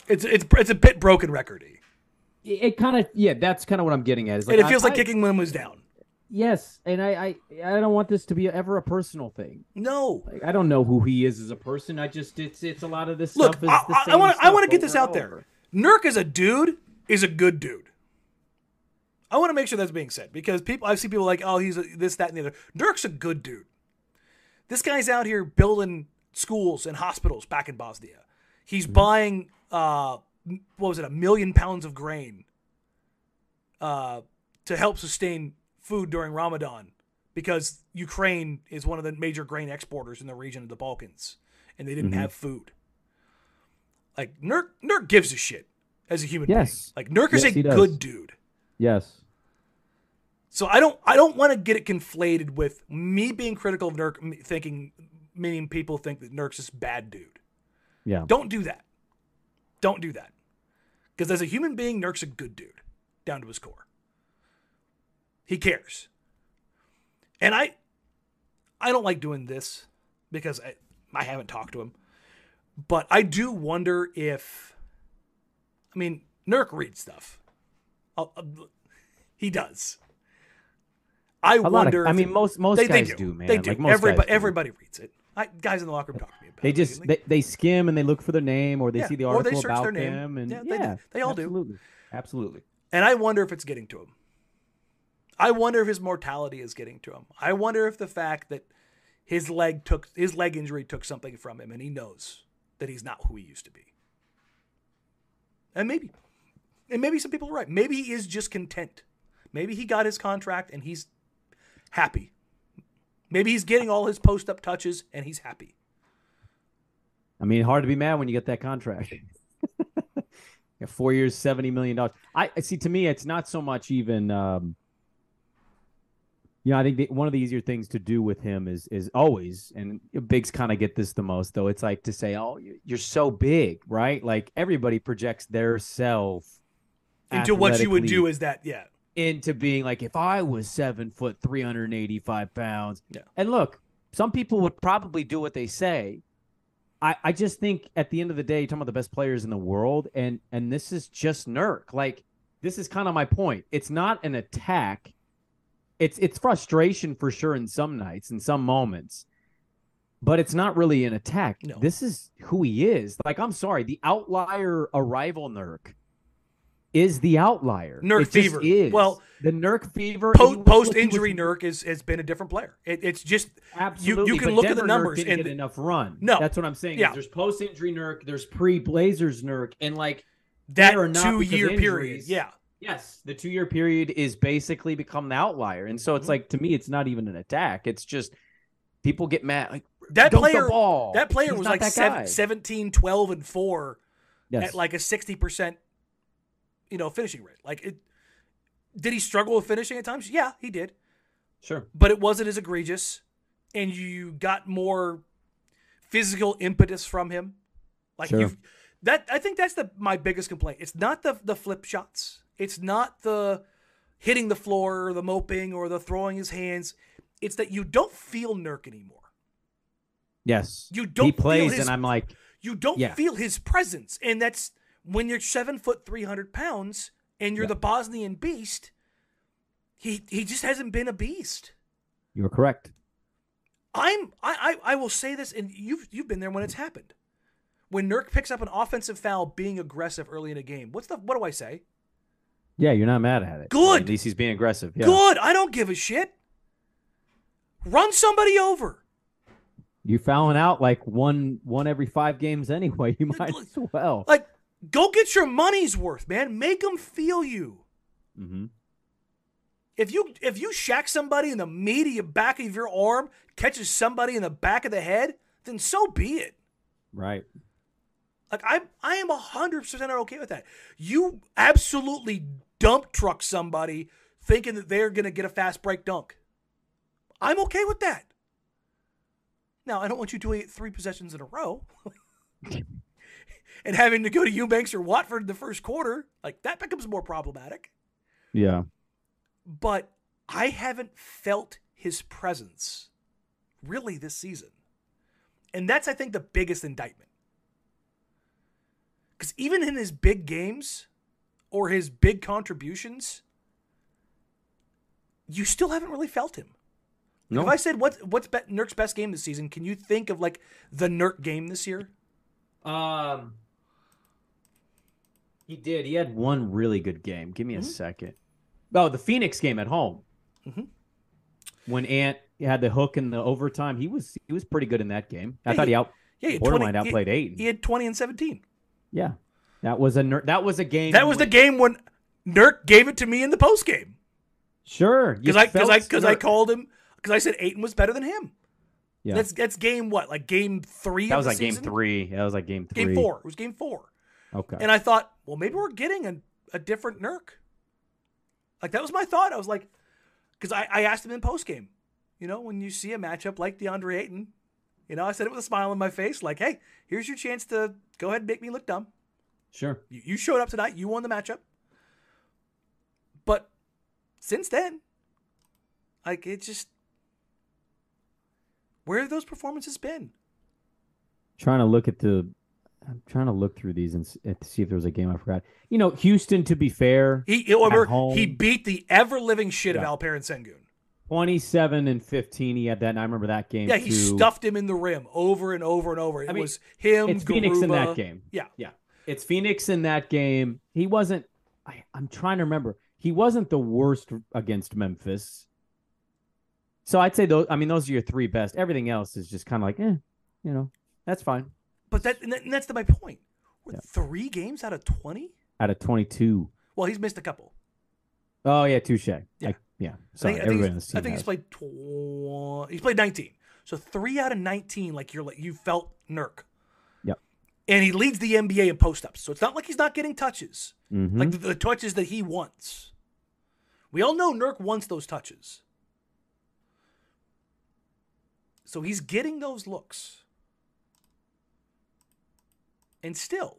It's it's it's a bit broken recordy. it, it kind of yeah, that's kind of what I'm getting at. Is like, and it feels I- like I- kicking one was down. Yes, and I I I don't want this to be ever a personal thing. No. Like, I don't know who he is as a person. I just it's it's a lot of this Look, stuff. Is I, the I, I same want I want to get this out there. Nurk as a dude is a good dude. I want to make sure that's being said because people I've seen people like, oh, he's a, this, that, and the other. Nurk's a good dude. This guy's out here building schools and hospitals back in Bosnia. He's Mm-hmm. buying uh, what was it, a million pounds of grain uh, to help sustain food during Ramadan because Ukraine is one of the major grain exporters in the region of the Balkans, and they didn't Mm-hmm. have food. Like Nurk, Nurk gives a shit as a human Yes. being. Like Nurk is a good dude. Yes. So I don't I don't want to get it conflated with me being critical of Nurk, thinking meaning people think that Nurk's this bad dude. Yeah. Don't do that. Don't do that. Because as a human being, Nurk's a good dude, down to his core. He cares. And I I don't like doing this because I, I haven't talked to him. But I do wonder if I mean, Nurk reads stuff. I'll- I'll- he does. I A lot of- wonder. I mean, most most they, they guys do. man. They do. Like everybody, guys do. everybody reads it. I, guys in the locker room talk to me about They just they, they skim and they look for their name or they Yeah, see the or they article search about their name. them and Yeah, they do. They all do. absolutely. Absolutely. And I wonder if it's getting to him. I wonder if his mortality is getting to him. I wonder if the fact that his leg took his leg injury took something from him and he knows that he's not who he used to be. And maybe and maybe some people are right. Maybe he is just content. Maybe he got his contract and he's happy. Maybe he's getting all his post up touches and he's happy. I mean, hard to be mad when you get that contract. yeah, four years, seventy million dollars. I see. To me, it's not so much even. Um, you know, I think the, one of the easier things to do with him is is always, and bigs kind of get this the most, though. It's like to say, "Oh, you- you're so big, right?" Like everybody projects their self Into what you would do is that, yeah. into being like, if I was seven foot, three hundred and eighty five pounds, Yeah. and look, some people would probably do what they say, I, I just think at the end of the day, you're talking about the best players in the world, and and this is just Nurk. Like this is kind of my point. It's not an attack. It's it's frustration for sure in some nights, in some moments, but it's not really an attack. No. This is who he is. Like I'm sorry, the outlier arrival Nurk is the outlier. Nurk It fever. is. Well, the Nurk fever. Po- Post was- injury Nurk is, has been a different player. It, it's just Absolutely, you can but look at the numbers and- get enough run. No. that's what I'm saying. Yeah. there's post injury Nurk, there's pre Blazers Nurk, and like that are not two year period. Yeah. yes, the two year period is basically become the outlier, and so it's Mhm. like to me, it's not even an attack. It's just people get mad. Like That player ball. that player He's was like that seven, 17, 12, and 4 Yes. at like a 60%, you know, finishing rate. Like it did he struggle with finishing at times? Yeah, he did. sure. But it wasn't as egregious and you got more physical impetus from him. Like Sure. you that I think that's the my biggest complaint. It's not the the flip shots. It's not the hitting the floor or the moping or the throwing his hands. It's that you don't feel Nurk anymore. Yes, You don't He feel plays, his- and I'm like, You don't Yeah. feel his presence. And that's when you're seven foot three hundred pounds and you're Yeah. the Bosnian beast, he he just hasn't been a beast. you're correct. I'm I, I I will say this, and you've you've been there when it's happened. When Nurk picks up an offensive foul being aggressive early in a game, what's the what do I say? Yeah, you're not mad at it. Good. At least he's being aggressive. Yeah. Good. I don't give a shit. Run somebody over. You fouling out like one one every five games anyway. You might as well. Like, go get your money's worth, man. Make them feel you. hmm If you if you shack somebody in the meaty back of your arm, catches somebody in the back of the head, then so be it. Right. Like I I am hundred percent okay with that. You absolutely dump truck somebody thinking that they're gonna get a fast break dunk. I'm okay with that. Now I don't want you doing it three possessions in a row. and having to go to Eubanks or Watford in the first quarter, like that becomes more problematic. Yeah. But I haven't felt his presence really this season. And that's, I think, the biggest indictment. Because even in his big games or his big contributions, you still haven't really felt him. No. If I said what's what's be- Nurk's best game this season, can you think of like the Nurk game this year? Um, he did. He had one really good game. Give me a Mhm. second. Oh, the Phoenix game at home. Mhm. When Ant had the hook in the overtime, he was he was pretty good in that game. I Yeah, thought he- he out Yeah, he borderline 20 he- outplayed Ayton. He had twenty and seventeen. Yeah, that was a ner- that was a game. That was the game when Nurk gave it to me in the post game. Sure, because I because I because I called him because I said Ayton was better than him. Yeah, That's that's game what like game three. that was like game season? three. That was like game three. Game four. It was game four, Okay. and I thought, well, maybe we're getting a, a different Nurk. Like that was my thought. I was like, because I, I asked him in post game, you know, when you see a matchup like DeAndre Ayton, you know, I said it with a smile on my face, like, hey, here's your chance to go ahead and make me look dumb. sure. You, you showed up tonight. You won the matchup. But since then, like it just where have those performances been? Trying to look at the. I'm trying to look through these and see if there was a game I forgot. You know, Houston. To be fair, He remember, home. he beat the ever living shit of Yeah. Alperen Sengun. 27 and 15. He had that. And I remember that game. Yeah, he too. stuffed him in the rim over and over and over. It I mean, was him. It's Phoenix in that game. Yeah, Yeah. It's Phoenix in that game. He wasn't. I, I'm trying to remember. He wasn't the worst against Memphis. So I'd say those. I mean, those are your three best. Everything else is just kind of like, eh, you know, that's fine. But that and, that, and that's the, my point. We're Yeah. Three games out of twenty. Out of 22. Well, he's missed a couple. Oh yeah, touche. Yeah, Yeah. yeah. I Sorry, think, I think, everybody on he's, this team I think he's played tw- he's played 19. So three out of 19, like you're like you felt Nurk. Yep. And he leads the NBA in post ups. So it's not like he's not getting touches, Mhm. like the, the touches that he wants. We all know Nurk wants those touches. So he's getting those looks. And still,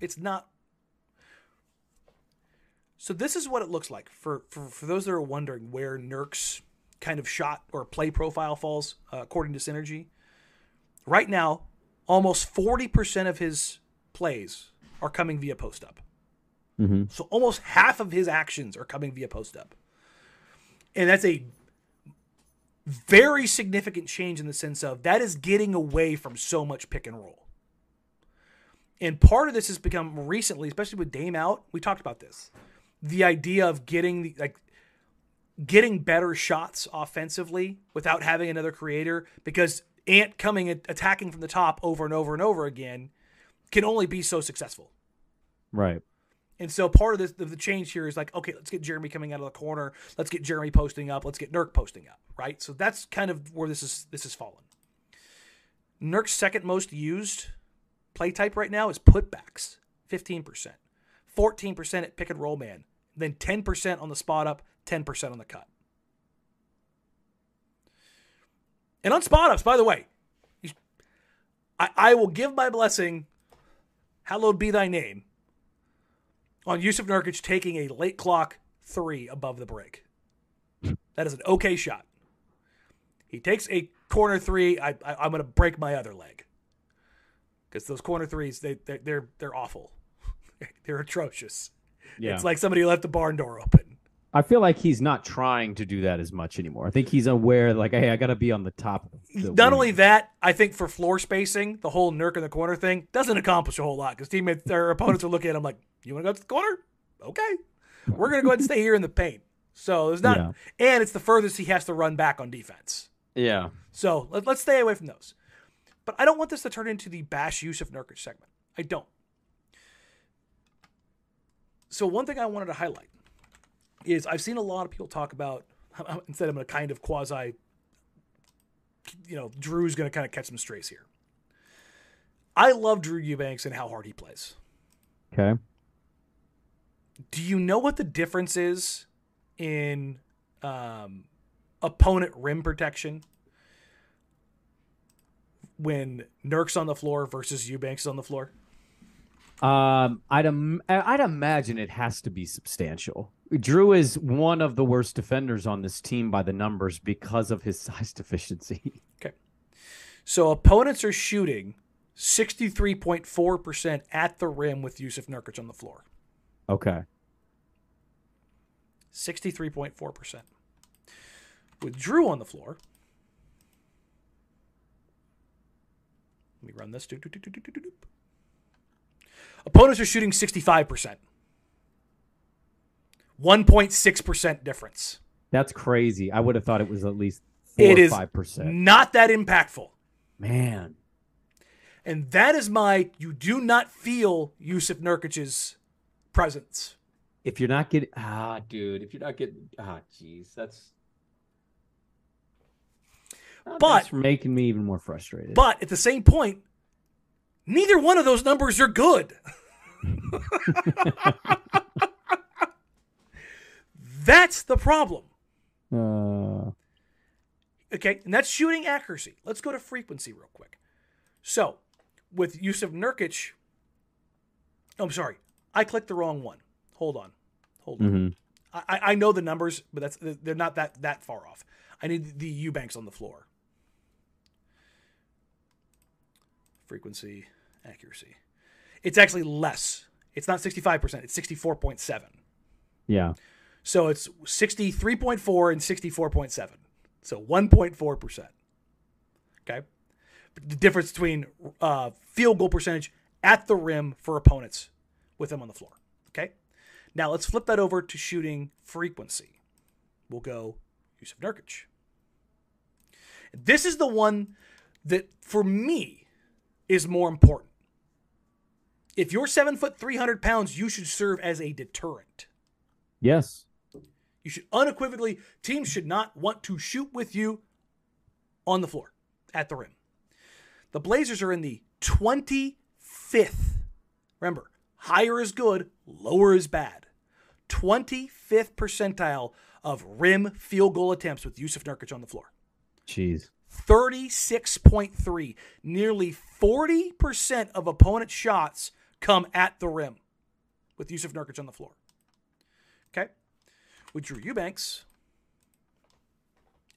it's not so this is what it looks like for, for, for those that are wondering where Nurk's kind of shot or play profile falls uh, according to Synergy. right now, almost 40% of his plays are coming via post up. Mm-hmm. So almost half of his actions are coming via post up. And that's a very significant change in the sense of that is getting away from so much pick and roll. And part of this has become recently, especially with Dame out, we talked about this. The idea of getting the like getting better shots offensively without having another creator because Ant coming attacking from the top over and over and over again can only be so successful. Right. And so part of this, the, the change here is like, okay, let's get Jerami coming out of the corner. Let's get Jerami posting up. Let's get Nurk posting up. Right. So that's kind of where this is. This is fallen. Nurk's second most used play type right now is putbacks, fifteen percent, fourteen percent at pick and roll man, then ten percent on the spot up, ten percent on the cut. And on spot ups, by the way, I, I will give my blessing. Hallowed be thy name on Jusuf Nurkic taking a late clock three above the break. That is an okay shot. He takes a corner three. I, I, am going to break my other leg because those corner threes they they're they're, they're awful. they're atrocious. Yeah. It's like somebody left the barn door open. I feel like he's not trying to do that as much anymore. I think he's aware, like, hey, I got to be on the top. The Not wing. only that, I think for floor spacing, the whole Nurk in the corner thing doesn't accomplish a whole lot because teammates, their opponents are looking at him like, "You want to go to the corner? Okay, we're gonna go ahead and stay here in the paint." So there's not, Yeah. and it's the furthest he has to run back on defense. Yeah. So let, let's stay away from those. But I don't want this to turn into the bash Jusuf Nurkic segment. I don't. So one thing I wanted to highlight is I've seen a lot of people talk about instead I'm going to kind of quasi, you know, Drew's going to kind of catch some strays here. I love Drew Eubanks and how hard he plays. Okay. Do you know what the difference is in um, opponent rim protection when Nurk's on the floor versus Eubanks on the floor? Um, I'd im- I'd imagine it has to be substantial. Drew is one of the worst defenders on this team by the numbers because of his size deficiency. Okay. So opponents are shooting 63.4% at the rim with Jusuf Nurkic on the floor. Okay. 63.4%. With Drew on the floor, let me run this. Doop, doop, doop. Opponents are shooting 65%. 1.6% difference. That's crazy. I would have thought it was at least 4 it or 5%. not that impactful. Man. And that is my, you do not feel Jusuf Nurkic's presence. If you're not getting ah, dude, if you're not getting ah, jeez, that's. But- that's making me even more frustrated. But at the same point, neither one of those numbers are good. That's the problem. uh, Okay, and that's shooting accuracy. Let's go to frequency real quick. So, with Jusuf Nurkic, oh, I'm sorry, I clicked the wrong one. Hold on, hold on. mhm. I, I- I know the numbers, but that's they're not that that far off. I need the Eubanks on the floor. Frequency, accuracy. It's actually less. It's not 65%, it's 64.7. Yeah. So it's 63.4 and 64.7. So 1.4%. Okay? The difference between uh, field goal percentage at the rim for opponents with them on the floor. Okay? Now let's flip that over to shooting frequency. We'll go Jusuf Nurkic. This is the one that, for me, is more important. If you're seven foot, 300 pounds, you should serve as a deterrent. Yes. You should unequivocally, teams should not want to shoot with you on the floor at the rim. The Blazers are in the 25th. Remember, higher is good, lower is bad. 25th percentile of rim field goal attempts with Jusuf Nurkic on the floor. Jeez. 36.3. Nearly 40% of opponent shots come at the rim with Jusuf Nurkic on the floor. Okay? With Drew Eubanks,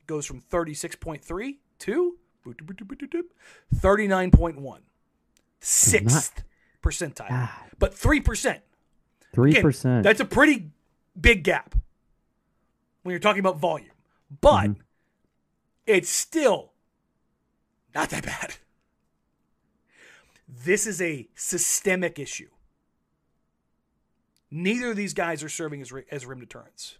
it goes from 36.3 to 39.1. Sixth percentile. God. But 3%. Three Again, percent. That's a pretty big gap when you're talking about volume. But Mm-hmm. It's still not that bad. This is a systemic issue. Neither of these guys are serving as, as rim deterrents.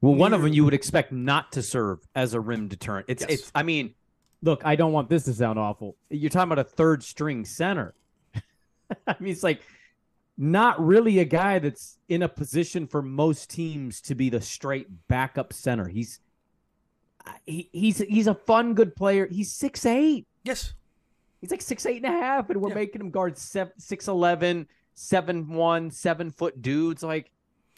Well, one of them you would expect not to serve as a rim deterrent. It's Yes. it's. I mean, look, I don't want this to sound awful. You're talking about a third string center. I mean, it's like not really a guy that's in a position for most teams to be the straight backup center. He's he, he's he's a fun, good player. He's six eight. Yes. He's like six eight and a half, and we're Yeah. making him guard seven, six eleven, seven one, seven foot dudes. Like,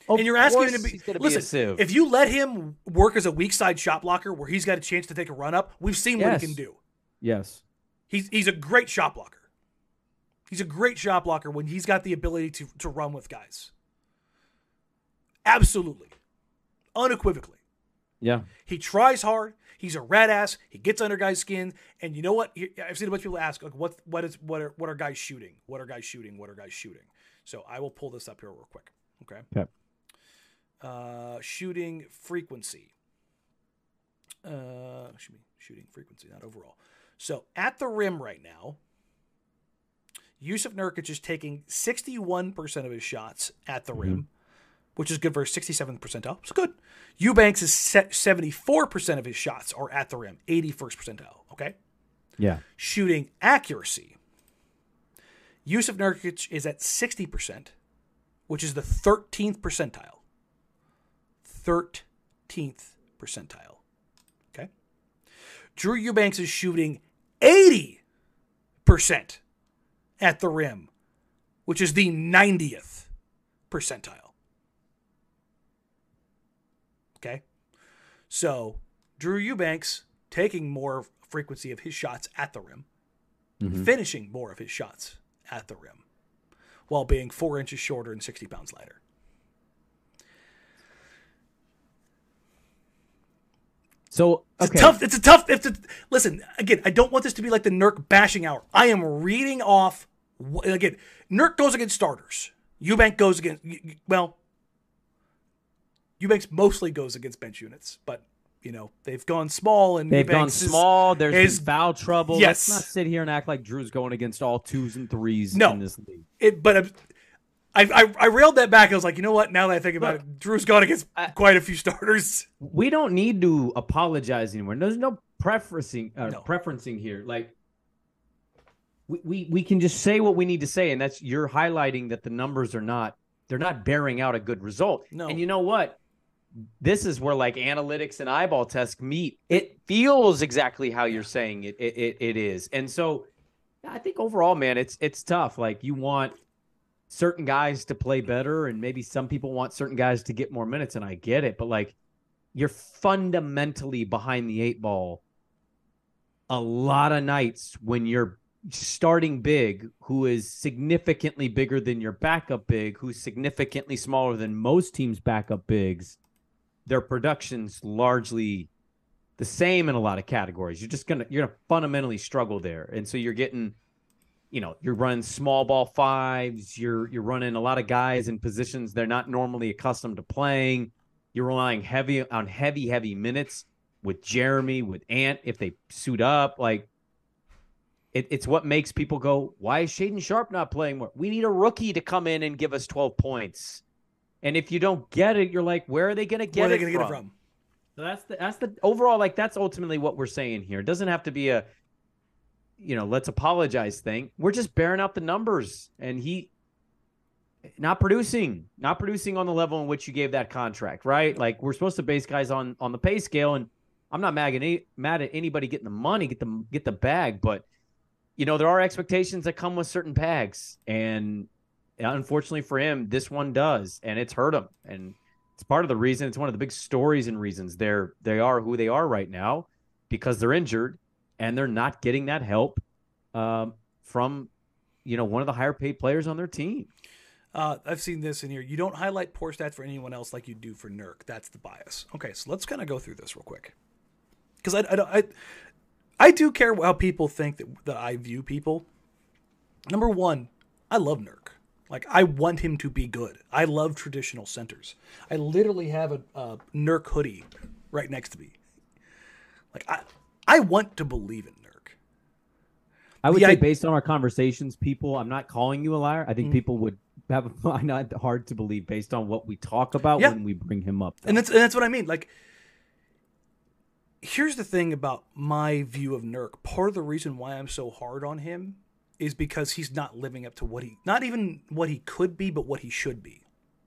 and you're asking him to be. listen, be if you let him work as a weak side shot blocker where he's got a chance to take a run up, we've seen what he can do. yes, He's he's a great shot blocker. He's a great shot blocker when he's got the ability to to run with guys. Absolutely, unequivocally. Yeah. He tries hard. He's a rat ass. He gets under guys' skin. And you know what? I've seen a bunch of people ask, like, what what is what are what are guys shooting? What are guys shooting? What are guys shooting? So I will pull this up here real quick. Okay. Okay. Uh, shooting frequency. Uh, should be shooting frequency, not overall. So at the rim right now, Jusuf Nurkic is taking 61% of his shots at the rim, which is good for a 67th percentile. It's good. Eubanks is set 74% of his shots are at the rim, 81st percentile. Okay. Yeah. Shooting accuracy. Jusuf Nurkic is at 60%, which is the 13th percentile. 13th percentile. Okay. Drew Eubanks is shooting 80% at the rim, which is the 90th percentile. Okay. So Drew Eubanks taking more frequency of his shots at the rim, mm-hmm. finishing more of his shots at the rim, while being four inches shorter and 60 pounds lighter. So It's okay. a tough. It's a tough. It's a, listen again. I don't want this to be like the Nurk bashing hour. I am reading off again. Nurk goes against starters. Eubank goes against well. Eubanks mostly goes against bench units, but you know they've gone small and They've gone Eubanks is- small. There's is- foul trouble. Yes. Let's not sit here and act like Drew's going against all twos and threes No. in this league. It, but I, I, I railed that back. I was like, you know what? Now that I think about it, Drew's gone against quite a few starters. We don't need to apologize anymore. There's no preferencing uh, No. preferencing here. Like we, we we can just say what we need to say, and that's you're highlighting that the numbers are not they're not bearing out a good result. No. And you know what? This is where like analytics and eyeball test meet. It feels exactly how you're saying it it, it, is. And so I think overall, man, it's it's tough. Like you want certain guys to play better, and maybe some people want certain guys to get more minutes, and I get it, but like you're fundamentally behind the eight ball a lot of nights when you're starting big who is significantly bigger than your backup big who's significantly smaller than most teams backup bigs their production's largely the same in a lot of categories. You're just gonna you're gonna fundamentally struggle there. And so you're getting you know you're running small ball fives you're you're running a lot of guys in positions they're not normally accustomed to playing. You're relying heavy on heavy heavy minutes with Jerami with ant if they suit up like it, it's what makes people go why is Shaedon Sharpe not playing more? We need a rookie to come in and give us 12 points and if you don't get it you're like where are they going to get Where are they it going to from? get it from? So that's the that's the overall like that's ultimately what we're saying here. It doesn't have to be a you know, let's apologize thing. We're just bearing out the numbers and he not producing, not producing on the level in which you gave that contract, right? Like we're supposed to base guys on on the pay scale and I'm not mad at, any, mad at anybody getting the money, get the get the bag, but you know, there are expectations that come with certain bags and unfortunately for him, this one does and it's hurt him and it's part of the reason. It's one of the big stories and reasons they're they are who they are right now because they're injured and they're not getting that help um, from you know one of the higher paid players on their team. Uh, I've seen this in here. You don't highlight poor stats for anyone else like you do for Nurk. That's the bias. Okay, so let's kind of go through this real quick. Because I, I, I, I do care how people think that, that I view people. Number one, I love Nurk. Like I want him to be good. I love traditional centers. I literally have a, a Nurk hoodie right next to me. Like I, I want to believe in Nurk. I would The say, i- based on our conversations, people, I'm not calling you a liar. I think mm. people would have find it hard to believe based on what we talk about Yeah. when we bring him up. And that's and that's what I mean. Like, here's the thing about my view of Nurk. Part of the reason why I'm so hard on him is because he's not living up to what he, not even what he could be, but what he should be.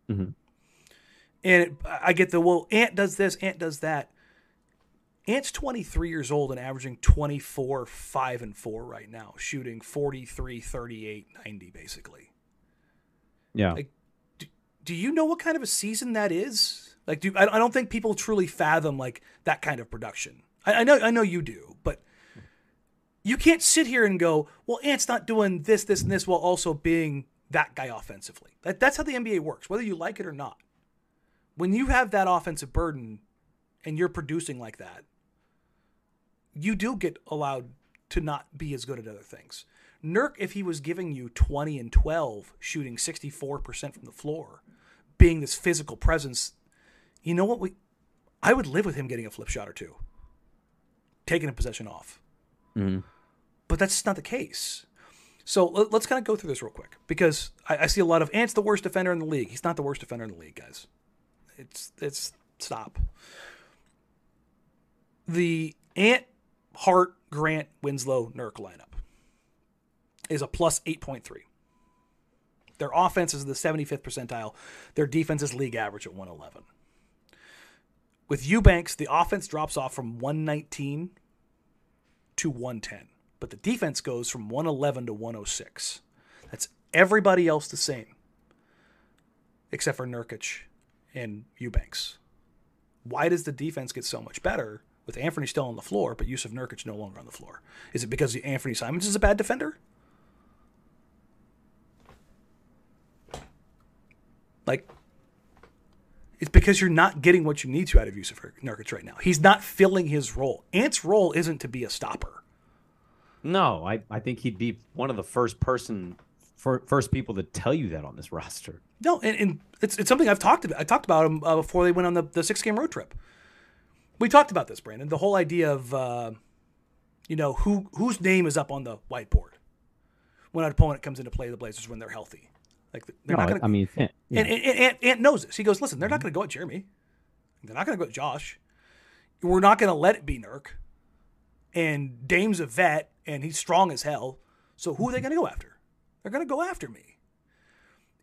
Mhm. And it, I get the well, Ant does this, Ant does that. Ant's 23 years old and averaging 24, 5 and 4 right now, shooting 43, 38, 90 basically. yeah. like, do you know what kind of a season that is? Like, do I, I don't think people truly fathom like that kind of production. I, I know, I know you do, but you can't sit here and go, "Well, Ant's not doing this, this, and this," while also being that guy offensively. That, that's how the NBA works, whether you like it or not. When you have that offensive burden and you're producing like that, you do get allowed to not be as good at other things. Nurk, if he was giving you 20 and 12, shooting 64% from the floor, being this physical presence, you know what? We, I would live with him getting a flip shot or two, taking a possession off. Mhm. But that's not the case. So let, us kind of go through this real quick because I, I see a lot of Ant's the worst defender in the league. He's not the worst defender in the league, guys. It's it's stop. The Ant, Hart, Grant, Winslow, Nurk lineup is a plus 8.3. Their offense is the 75th percentile. Their defense is league average at 111. With Eubanks, the offense drops off from 119 to 110, but the defense goes from 111 to 106. That's everybody else the same, except for Nurkic and Eubanks. Why does the defense get so much better with Anthony still on the floor, but Jusuf Nurkic no longer on the floor? Is it because Anfernee Simons is a bad defender? Like, it's because you're not getting what you need to out of Jusuf Nurkic right now. He's not filling his role. Ant's role isn't to be a stopper. No, I, I think he'd be one of the first person, fir- first people to tell you that on this roster. No, and, and it's, it's something I've talked about. I talked about him uh, before they went on the, the six game road trip. We talked about this, Brandon. The whole idea of, uh, you know, who whose name is up on the whiteboard when an opponent comes into play the Blazers when they're healthy. Like they're No, not going to. I mean, yeah. And, and, and Ant, Ant knows this. He goes, listen, they're not going to go at Jerami. They're not going to go at Josh. We're not going to let it be Nurk. And Dame's a vet, and he's strong as hell. So who are they going to go after? They're going to go after me.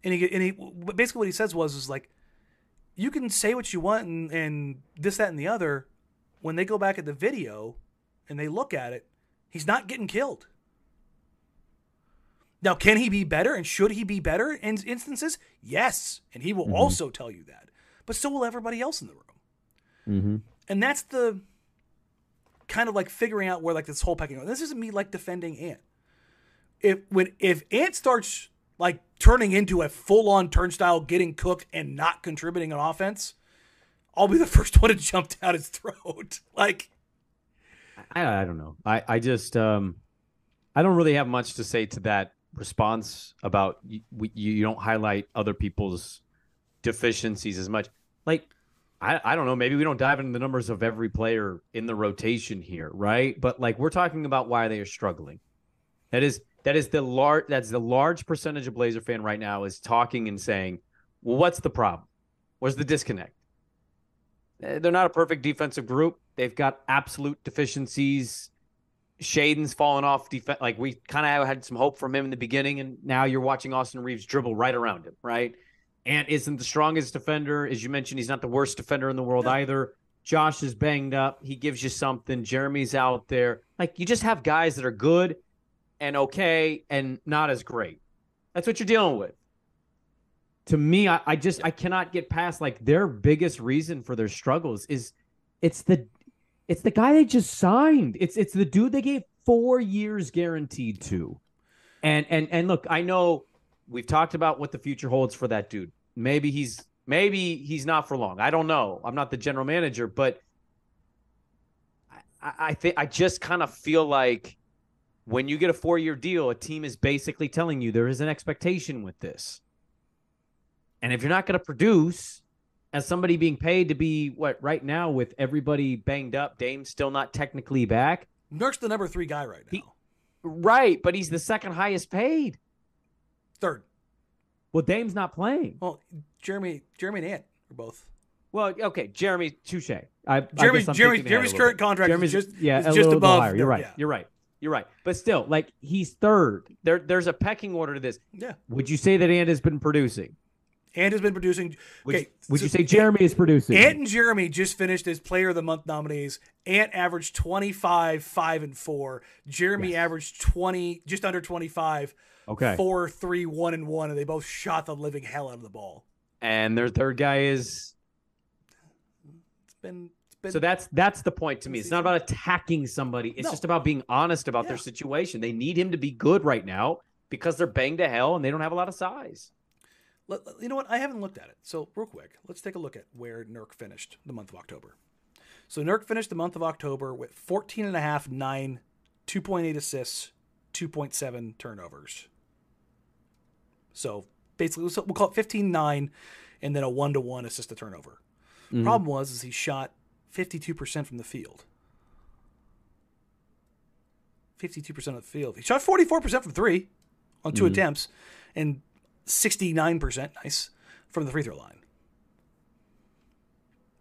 And he, and he, basically what he says was, is like, you can say what you want and, and this, that, and the other. When they go back at the video and they look at it, he's not getting killed. Now, can he be better and should he be better in instances? Yes. And he will also tell you that. But so will everybody else in the room. Mm-hmm. And that's the kind of like figuring out where like this whole pecking order. This isn't me like defending Ant. If when if Ant starts like turning into a full on turnstile, getting cooked and not contributing on offense, I'll be the first one to jump down his throat. Like I, I don't know. I, I just um I don't really have much to say to that response about you, you, you don't highlight other people's deficiencies as much. Like I, I don't know, maybe we don't dive into the numbers of every player in the rotation here, right? But like we're talking about why they are struggling. That is that is the large that's the large percentage of Blazer fan right now is talking and saying, "Well, what's the problem? Where's the disconnect?" Eh, They're not a perfect defensive group. They've got absolute deficiencies. Shaedon's fallen off defense. Like we kind of had some hope from him in the beginning, and now you're watching Austin Reaves dribble right around him, right? Ant isn't the strongest defender, as you mentioned. He's not the worst defender in the world either. Josh is banged up. He gives you something. Jerami's out there. Like you just have guys that are good and okay and not as great. That's what you're dealing with. To me, I, I just I cannot get past like their biggest reason for their struggles is it's the it's the guy they just signed. It's it's the dude they gave four years guaranteed to. And and and look, I know we've talked about what the future holds for that dude. Maybe he's maybe he's not for long. I don't know. I'm not the general manager, but I, I, think I just kind of feel like when you get a four year deal, a team is basically telling you there is an expectation with this. And if you're not going to produce as somebody being paid to be what right now with everybody banged up, Dame's still not technically back. Nurk's the number three guy right now. He- Right, but he's the second highest paid. Third. Well, Dame's not playing. Well, Jerami, Jerami and Ant are both. Well, okay, Jerami Touche. I, I Jerami, I'm Jerami, Jerami's current contract Jerami's is just yeah, is just above. You're right. yeah. You're right. You're right. But still, like he's third. There, there's a pecking order to this. Yeah. Would you say that Ant has been producing? Ant has been producing. Would, okay, you, would so you say Jerami is producing? Ant and Jerami just finished as Player of the Month nominees. Ant averaged 25, 5, and 4. Jerami Yes. averaged 20, just under 25, okay. four, three, one, and 1. And they both shot the living hell out of the ball. And their third guy is. It's been. It's been So that's that's the point to me. It's not about attacking somebody. It's No. just about being honest about their situation. They need him to be good right now because they're banged to hell and they don't have a lot of size. Let- you know what? I haven't looked at it. So, real quick, let's take a look at where Nurk finished the month of October. So, Nurk finished the month of October with 14 and a half, 9, 2.8 assists, 2.7 turnovers. So, basically, we'll we'll call it 15 9 and then a 1 to 1 assist to turnover. Mm-hmm. Problem was is he shot 52% from the field. 52% of the field. He shot 44% from 3 on 2 mm-hmm. attempts and 69% nice from the free throw line.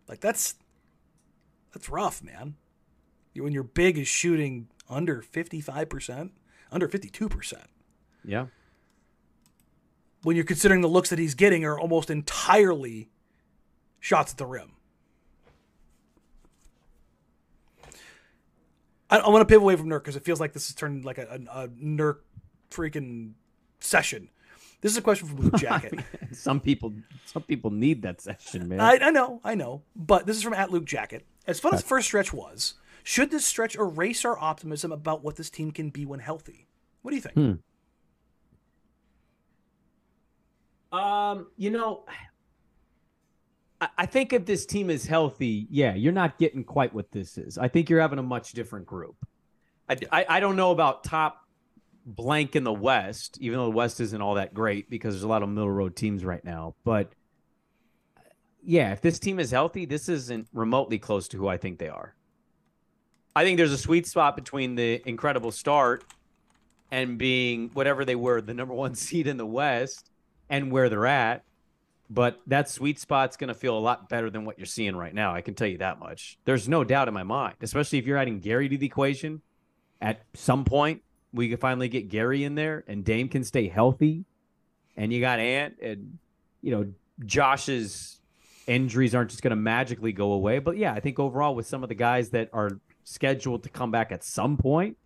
Like that's that's rough, man. You- When your big is shooting under 55%, under 52%. Yeah. When you're considering the looks that he's getting are almost entirely shots at the rim. I, I want to pivot away from Nurk because it feels like this has turned like a, a, a Nurk freaking session. This is a question from Blue Jacket. Some people some people need that session, man. I, I know, I know. But this is from at Luke Jacket. As fun as the first stretch was, should this stretch erase our optimism about what this team can be when healthy? What do you think? Hmm. Um, you know, I, I think if this team is healthy, yeah, you're not getting quite what this is. I think you're having a much different group. I, I, I don't know about top blank in the West, even though the West isn't all that great because there's a lot of middle road teams right now. But yeah, if this team is healthy, this isn't remotely close to who I think they are. I think there's a sweet spot between the incredible start and being whatever they were, the number one seed in the West and where they're at. But that sweet spot's going to feel a lot better than what you're seeing right now. I can tell you that much. There's no doubt in my mind, especially if you're adding Gary to the equation. At some point, we can finally get Gary in there and Dame can stay healthy. And you got Ant and, you know, Josh's injuries aren't just going to magically go away. But yeah, I think overall, with some of the guys that are scheduled to come back at some point,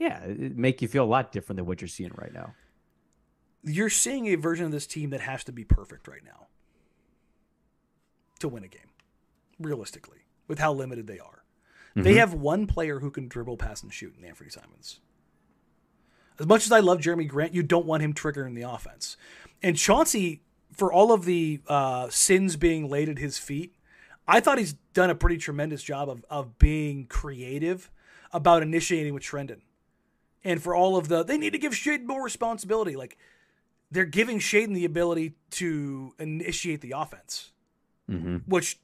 yeah, it make you feel a lot different than what you're seeing right now. You're seeing a version of this team that has to be perfect right now to win a game, realistically, with how limited they are. They have one player who can dribble, pass, and shoot in Anfernee Simons. As much as I love Jerami Grant, you don't want him triggering the offense. And Chauncey, for all of the uh, sins being laid at his feet, I thought he's done a pretty tremendous job of, of being creative about initiating with Trendon. And for all of the, they need to give Shade more responsibility. Like, they're giving Shaedon the ability to initiate the offense, Mm-hmm. which,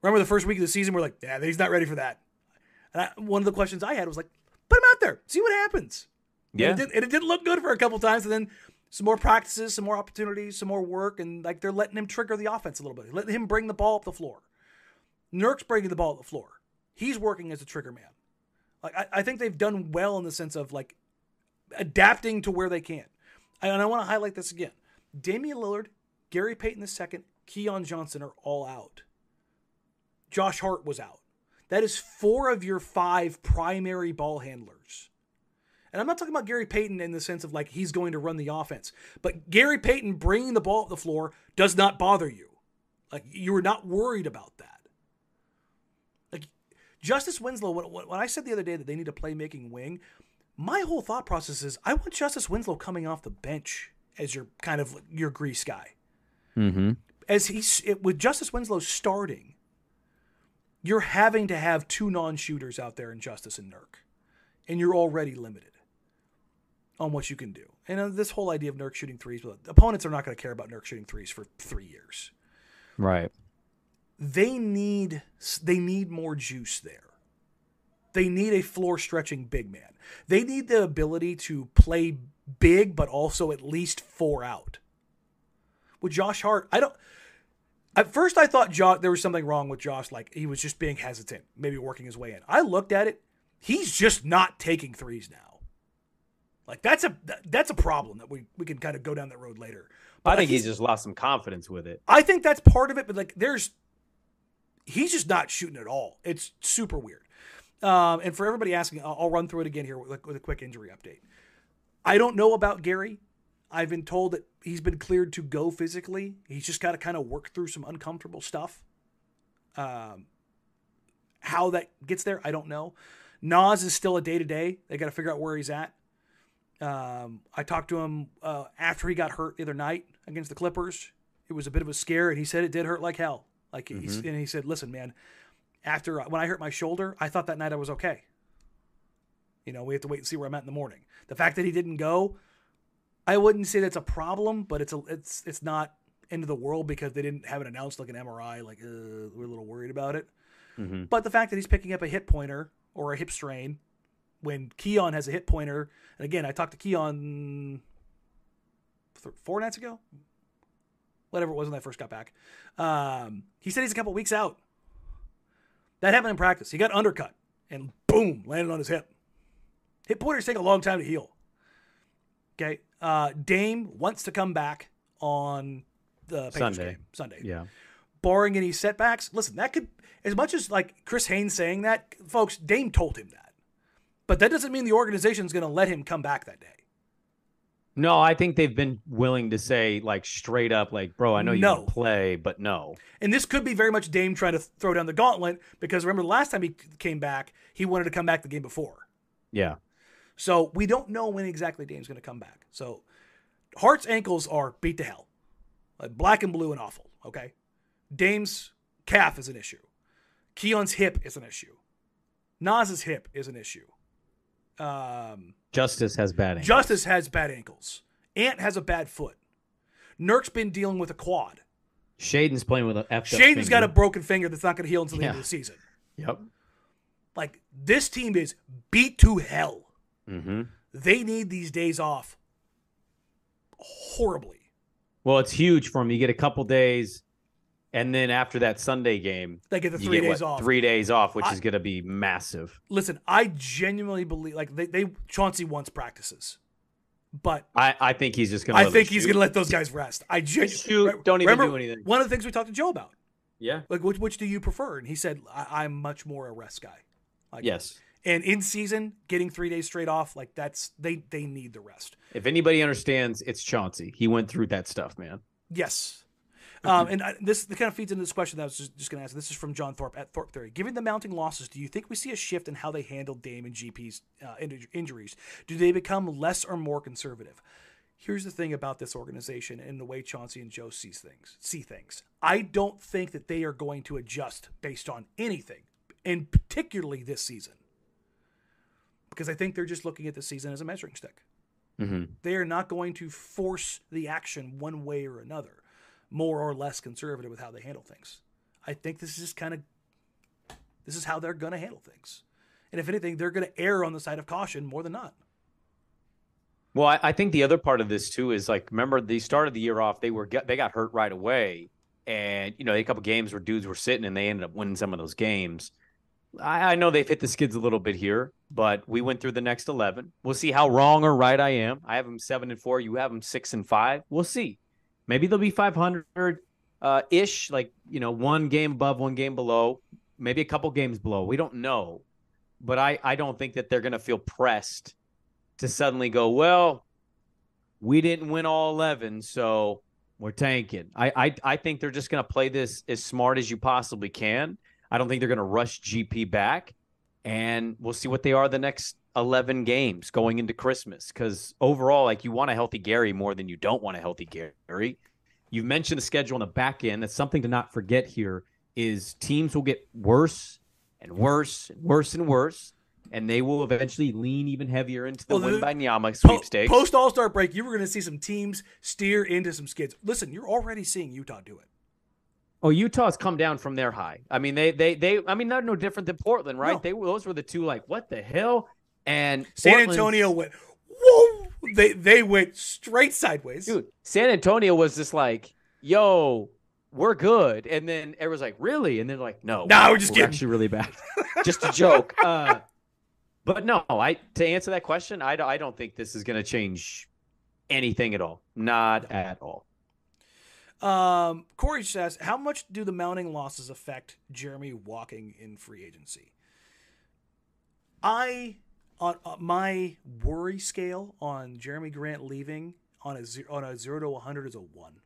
remember the first week of the season, we're like, yeah, he's not ready for that. And I, one of the questions I had was like, put him out there, see what happens. Yeah. And it, did, didn't look good for a couple times. And then some more practices, some more opportunities, some more work. And like they're letting him trigger the offense a little bit, letting him bring the ball up the floor. Nurk's bringing the ball up the floor. He's working as a trigger man. Like I, I think they've done well in the sense of like adapting to where they can. And I want to highlight this again. Damian Lillard, Gary Payton II, Keon Johnson are all out. Josh Hart was out. That is four of your five primary ball handlers. And I'm not talking about Gary Payton in the sense of like he's going to run the offense, but Gary Payton bringing the ball up the floor does not bother you. Like you are not worried about that. Like Justice Winslow, when, when I said the other day that they need a playmaking wing, my whole thought process is I want Justice Winslow coming off the bench as your kind of your grease guy Mm-hmm. as he's it, with Justice Winslow starting, you're having to have two non-shooters out there in Justice and Nurk, and you're already limited on what you can do. And uh, this whole idea of Nurk shooting threes, well, opponents are not going to care about Nurk shooting threes for three years. Right. They need they need more juice there. They need a floor stretching big man. They need the ability to play big, but also at least four out. With Josh Hart, I don't. At first, I thought Josh, there was something wrong with Josh, like he was just being hesitant, maybe working his way in. I looked at it; he's just not taking threes now. Like that's a that's a problem that we we can kind of go down that road later. But I think he's, he's just lost some confidence with it. I think that's part of it, but like there's he's just not shooting at all. It's super weird. Um, and for everybody asking, I'll, I'll, run through it again here with, with a quick injury update. I don't know about Gary. I've been told that he's been cleared to go physically. He's just got to kind of work through some uncomfortable stuff. Um, how that gets there, I don't know. Nas is still a day to day. They got to figure out where he's at. Um, I talked to him uh, after he got hurt the other night against the Clippers. It was a bit of a scare, and he said it did hurt like hell. Like mm-hmm. he's, and he said, "Listen, man, after when I hurt my shoulder, I thought that night I was okay. You know, we have to wait and see where I'm at in the morning. The fact that he didn't go, I wouldn't say that's a problem, but it's a it's it's not end of the world because they didn't have it announced like an MRI. Like uh, we're a little worried about it. Mm-hmm. But the fact that he's picking up a hip pointer or a hip strain when Keon has a hip pointer, and again, I talked to Keon th- four nights ago, whatever it was when I first got back. Um, he said he's a couple weeks out. That happened in practice. He got undercut and boom, landed on his hip. Hip pointers take a long time to heal. Okay. Uh, Dame wants to come back on the Sunday. Game, Sunday. Yeah. Barring any setbacks, listen, that could, as much as like Chris Haynes saying that, folks, Dame told him that. But that doesn't mean the organization is going to let him come back that day. No, I think they've been willing to say like straight up, like, bro, I know you no. play, but no. And this could be very much Dame trying to throw down the gauntlet because remember the last time he came back, he wanted to come back the game before. Yeah. So we don't know when exactly Dame's going to come back. So Hart's ankles are beat to hell, like black and blue and awful. Okay. Dame's calf is an issue. Keon's hip is an issue. Nas's hip is an issue. Um, Justice has bad ankles. Justice has bad ankles. Ant has a bad foot. Nurk's been dealing with a quad. Shaedon's playing with a F. Shaedon's got a broken finger that's not going to heal until the yeah. end of the season. Yep. Like this team is beat to hell. Mm-hmm. They need these days off horribly. Well, it's huge for them. You get a couple days and then after that Sunday game, they get the three get, days what, off. Three days off, which I, is going to be massive. Listen, I genuinely believe like they, they Chauncey wants practices, but I, I think he's just going. to I think he's going to let those guys rest. I genuinely don't even remember, do anything. One of the things we talked to Joe about. Yeah. Like which which do you prefer? And he said I, am much more a rest guy. Like, yes. And in season, getting three days straight off, like that's they they need the rest. If anybody understands, it's Chauncey. He went through that stuff, man. Yes. Um, and I, this kind of feeds into this question that I was just, just going to ask. This is from John Thorpe at Thorpe Theory. Given the mounting losses, do you think we see a shift in how they handle Dame and GP's uh, injuries? Do they become less or more conservative? Here's the thing about this organization and the way Chauncey and Joe sees things. See things. I don't think that they are going to adjust based on anything, and particularly this season, because I think they're just looking at the season as a measuring stick. Mm-hmm. They are not going to force the action one way or another more or less conservative with how they handle things. I think this is just kind of this is how they're going to handle things. And if anything, they're going to err on the side of caution more than not. Well, I, I, think the other part of this too is like, remember they started the year off, they were they got hurt right away, and you know a couple games where dudes were sitting and they ended up winning some of those games. I, I know they've hit the skids a little bit here, but we went through the next eleven. We'll see how wrong or right I am. I have them seven and four. You have them six and five. We'll see. Maybe they'll be 500 uh, ish, like, you know, one game above, one game below, maybe a couple games below. We don't know. But I, I don't think that they're going to feel pressed to suddenly go, well, we didn't win all 11, so we're tanking. I, I, I think they're just going to play this as smart as you possibly can. I don't think they're going to rush GP back. And we'll see what they are the next 11 games going into Christmas because overall, like you want a healthy Gary more than you don't want a healthy Gary. You've mentioned the schedule on the back end. That's something to not forget here. is teams will get worse and worse and worse and worse, and they will eventually lean even heavier into the Well, win the- Nyama sweepstakes. Post All Star break, you were going to see some teams steer into some skids. Listen, you're already seeing Utah do it. Oh, Utah's come down from their high. I mean, they they they. I mean, they're no different than Portland, right? No. They those were the two like what the hell, and San Portland's- Antonio went, whoa! They they went straight sideways. dude. San Antonio was just like, yo, we're good, and then everyone's like, really, and then like, no, Nah, we're just kidding. actually really bad, just a joke. Uh, but no, I to answer that question, I don't- I don't think this is going to change anything at all, not at all. Um, Corey says, how much do the mounting losses affect Jerami walking in free agency? I on, on my worry scale on Jerami Grant leaving on a zero, on a zero to one hundred is a one.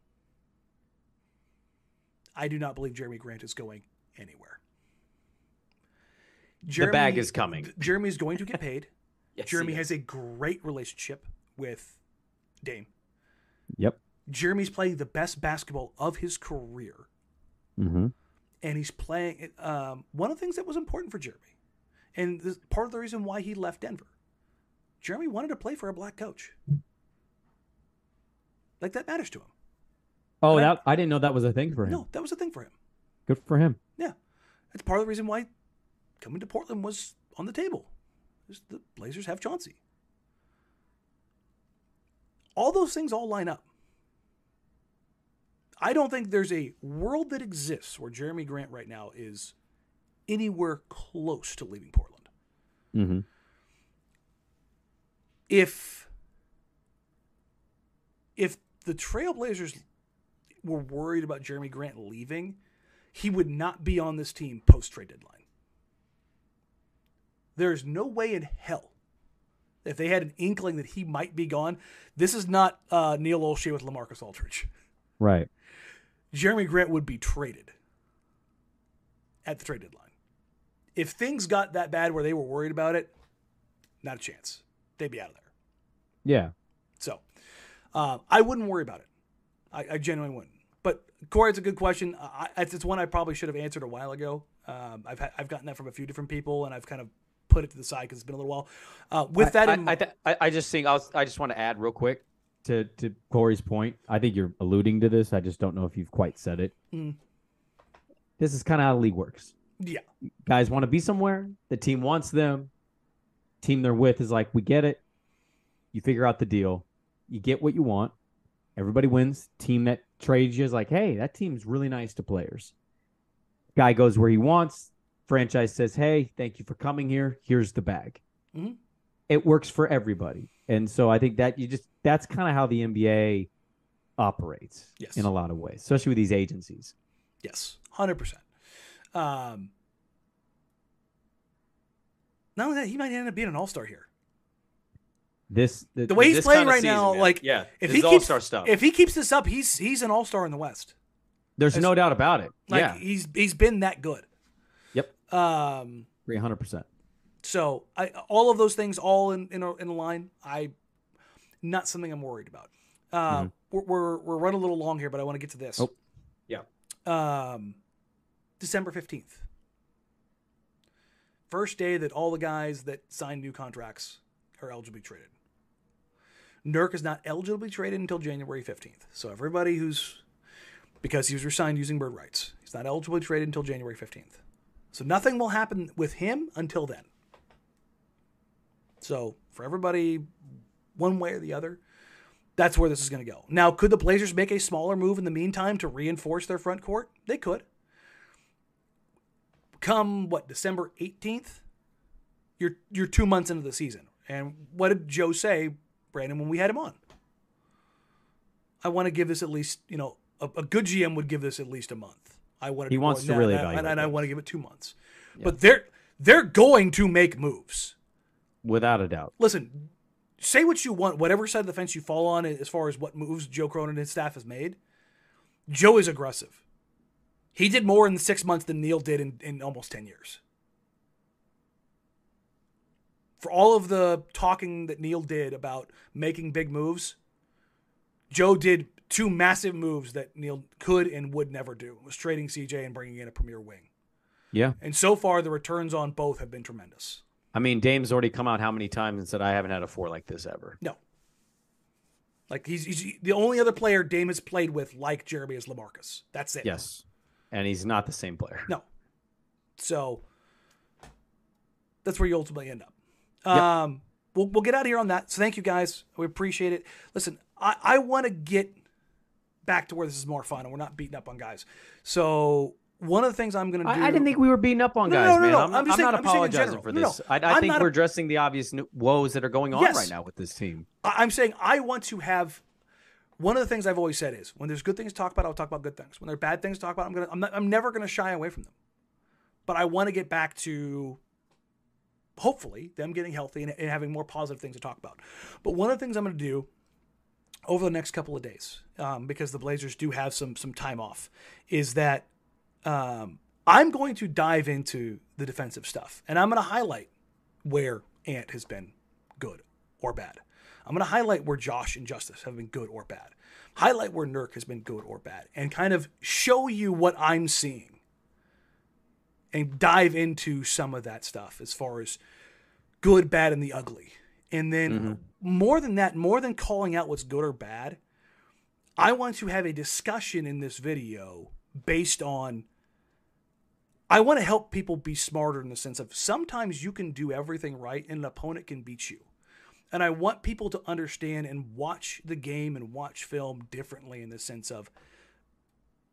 I do not believe Jerami Grant is going anywhere. The bag is coming. Jerami is going to get paid. Yes, Jerami has a great relationship with Dame. Yep. Jerami's playing the best basketball of his career, Mm-hmm. and he's playing. Um, one of the things that was important for Jerami, and this, part of the reason why he left Denver, Jerami wanted to play for a black coach. Like that matters to him. Oh, And I- that I didn't know that was a thing for him. No, that was a thing for him. Good for him. Yeah, that's part of the reason why coming to Portland was on the table. Is the Blazers have Chauncey. All those things all line up. I don't think there's a world that exists where Jerami Grant right now is anywhere close to leaving Portland. Mm-hmm. If if the Trailblazers were worried about Jerami Grant leaving, he would not be on this team post trade deadline. There's no way in hell if they had an inkling that he might be gone. This is not uh, Neil Olshey with LaMarcus Aldridge. Right. Jerami Grant would be traded at the trade deadline. If things got that bad where they were worried about it, not a chance. They'd be out of there. Yeah. So uh, I wouldn't worry about it. I, I genuinely wouldn't. But Corey, it's a good question. I, it's one I probably should have answered a while ago. Um, I've had, I've gotten that from a few different people, and I've kind of put it to the side because it's been a little while. Uh, with that, I, in, I, th- I, I just think I, was, I just want to add real quick to to Corey's point. I think you're alluding to this. I just don't know if you've quite said it. Mm. This is kind of how the league works. Yeah, Guys want to be somewhere. The team wants them. Team they're with is like, we get it. You figure out the deal. You get what you want. Everybody wins. Team that trades you is like, hey, that team's really nice to players. Guy goes where he wants. Franchise says, hey, thank you for coming here. Here's the bag. Mhm. It works for everybody. And so I think that you just, that's kind of how the NBA operates Yes. in a lot of ways, especially with these agencies. yes, hundred percent. Um, not only that, he might end up being an all star here. This, The way he's playing right season, now, man. like yeah, if he keeps stuff. if he keeps this up, he's he's an all star in the West. there's As- no doubt about it. Like yeah. he's he's been that good. Yep. Um, 300%. so I all of those things all in in a, in a line. I not something I'm worried about. Uh, we're, we're we're running a little long here, but I want to get to this. Oh. Yeah. Um, December fifteenth, first day that all the guys that signed new contracts are eligible traded. Nurk is not eligible traded until January fifteenth. So everybody who's because he was resigned using bird rights, he's not eligible traded until January fifteenth. So nothing will happen with him until then. So for everybody, one way or the other, that's where this is going to go. Now, could the Blazers make a smaller move in the meantime to reinforce their front court? They could. Come what December eighteenth, you're you're two months into the season, and what did Joe say, Brandon, when we had him on? I want to give this at least, you know, a, a good GM would give this at least a month. I wanted He wants to really and I- evaluate and I want to give it two months. But they're they're going to make moves Without a doubt. listen, say what you want, whatever side of the fence you fall on as far as what moves Joe Cronin and his staff has made. Joe is aggressive. He did more in six months than Neil did in, in almost 10 years. For all of the talking that Neil did about making big moves, Joe did two massive moves that Neil could and would never do was trading CJ and bringing in a premier wing. Yeah. And so far, the returns on both have been tremendous. I mean, Dame's already come out how many times and said, I haven't had a four like this ever. No. Like he's, he's the only other player Dame has played with like Jerami is LaMarcus. That's it. Yes. And he's not the same player. No. So that's where you ultimately end up. Yep. Um, we'll, we'll get out of here on that. So thank you guys. We appreciate it. Listen, I, I want to get back to where this is more fun and we're not beating up on guys. So one of the things I'm going to do. I, I didn't think we were beating up on No, guys, no, no, man. no. I'm, I'm just I'm saying- not I'm just saying in apologizing for No, no. this. I, I think we're addressing the obvious woes that are going on Yes. right now with this team. I- I'm saying I want to have. One of the things I've always said is when there's good things to talk about, I'll talk about good things. When there are bad things to talk about, I'm gonna. I'm, not, I'm never gonna shy away from them. But I want to get back to hopefully them getting healthy and, and having more positive things to talk about. But one of the things I'm going to do over the next couple of days, um, because the Blazers do have some some time off, is that um, I'm going to dive into the defensive stuff, and I'm going to highlight where Ant has been good or bad. I'm going to highlight where Josh and Justice have been good or bad. Highlight where Nurk has been good or bad, and kind of show you what I'm seeing, and dive into some of that stuff as far as good, bad, and the ugly. And then mm-hmm. more than that, more than calling out what's good or bad, I want to have a discussion in this video based on I want to help people be smarter in the sense of sometimes you can do everything right and an opponent can beat you. And I want people to understand and watch the game and watch film differently in the sense of